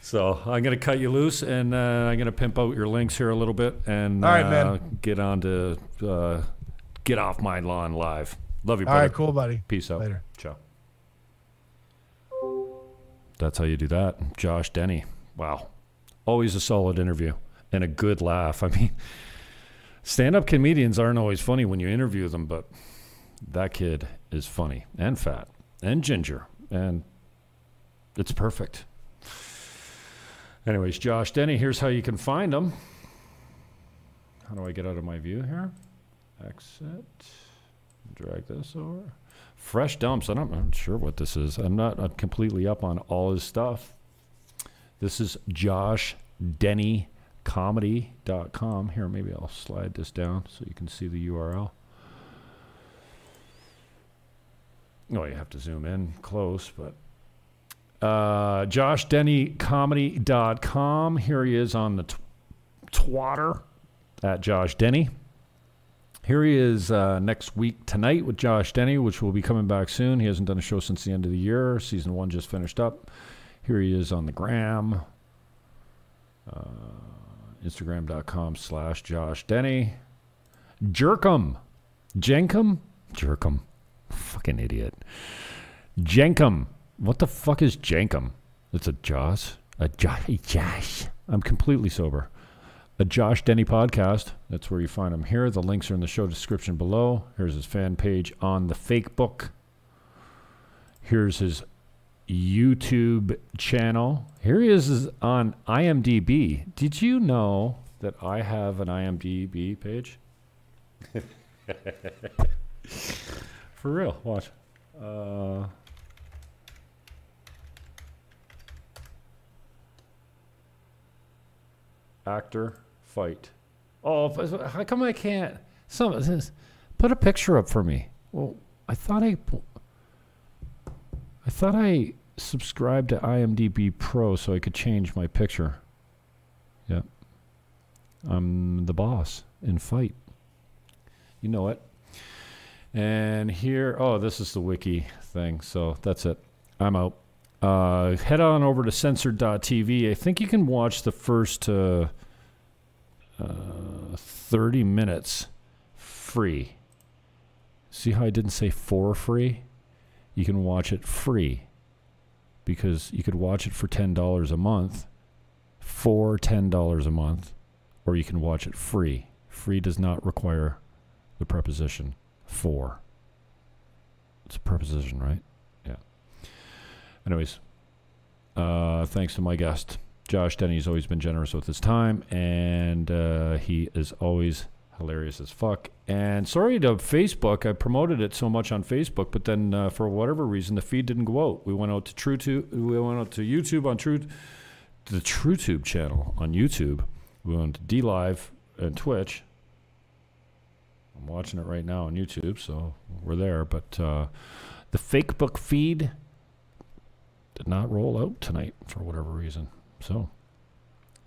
So I'm gonna cut you loose, and uh, I'm gonna pimp out your links here a little bit, and All right, uh, man. get on to uh, get off my lawn live. Love you, All brother. right, cool, buddy. Peace out. Later. Ciao. That's how you do that, Josh Denny. Wow, always a solid interview and a good laugh. I mean, stand-up comedians aren't always funny when you interview them, but that kid is funny and fat and ginger and it's perfect. Anyways, Josh Denny, here's how you can find him. How do I get out of my view here? Exit. Drag this over. Fresh dumps. I'm not sure what this is. I'm not, not completely up on all his stuff. This is Josh Denny comedy.com. Here, maybe I'll slide this down so you can see the URL. Oh, you have to zoom in close, but uh, JoshDennyComedy.com. Here he is on the t- twatter at Josh Denny. Here he is uh, next week tonight with Josh Denny, which will be coming back soon. He hasn't done a show since the end of the year. Season one just finished up. Here he is on the gram. Uh, Instagram.com slash Josh Denny. Jerkum. Jenkum? Jerkum. Fucking idiot. Jenkum. What the fuck is Jenkum? It's a Josh. A Josh. Josh. I'm completely sober. A Josh Denny podcast. That's where you find him here. The links are in the show description below. Here's his fan page on the fake book. Here's his YouTube channel. Here he is on IMDb. Did you know that I have an IMDb page? *laughs* For real, watch. Uh, actor, fight. Oh, how come I can't? Some put a picture up for me. Well, I thought I I thought I subscribed to IMDb Pro so I could change my picture. Yep. I'm the boss in fight. You know it. And here, oh, this is the wiki thing. So that's it. I'm out. Uh, head on over to censored.tv. I think you can watch the first uh, uh, 30 minutes free. See how I didn't say for free? you can watch it free because you could watch it for $10 a month, for $10 a month, or you can watch it free. Free does not require the preposition for. It's a preposition, right? Yeah. Anyways, uh, thanks to my guest. Josh Denny has always been generous with his time, and uh, he is always hilarious as fuck. And sorry to Facebook, I promoted it so much on Facebook, but then uh, for whatever reason, the feed didn't go out. We went out to True we went out to YouTube on True, the TrueTube channel on YouTube. We went to D Live and Twitch. I'm watching it right now on YouTube, so we're there. But uh, the fake book feed did not roll out tonight for whatever reason. So,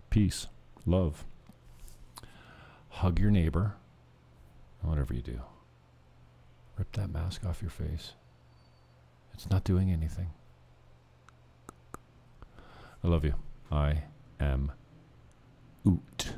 peace, love hug your neighbor, whatever you do. Rip that mask off your face. It's not doing anything. I love you. I am Oot.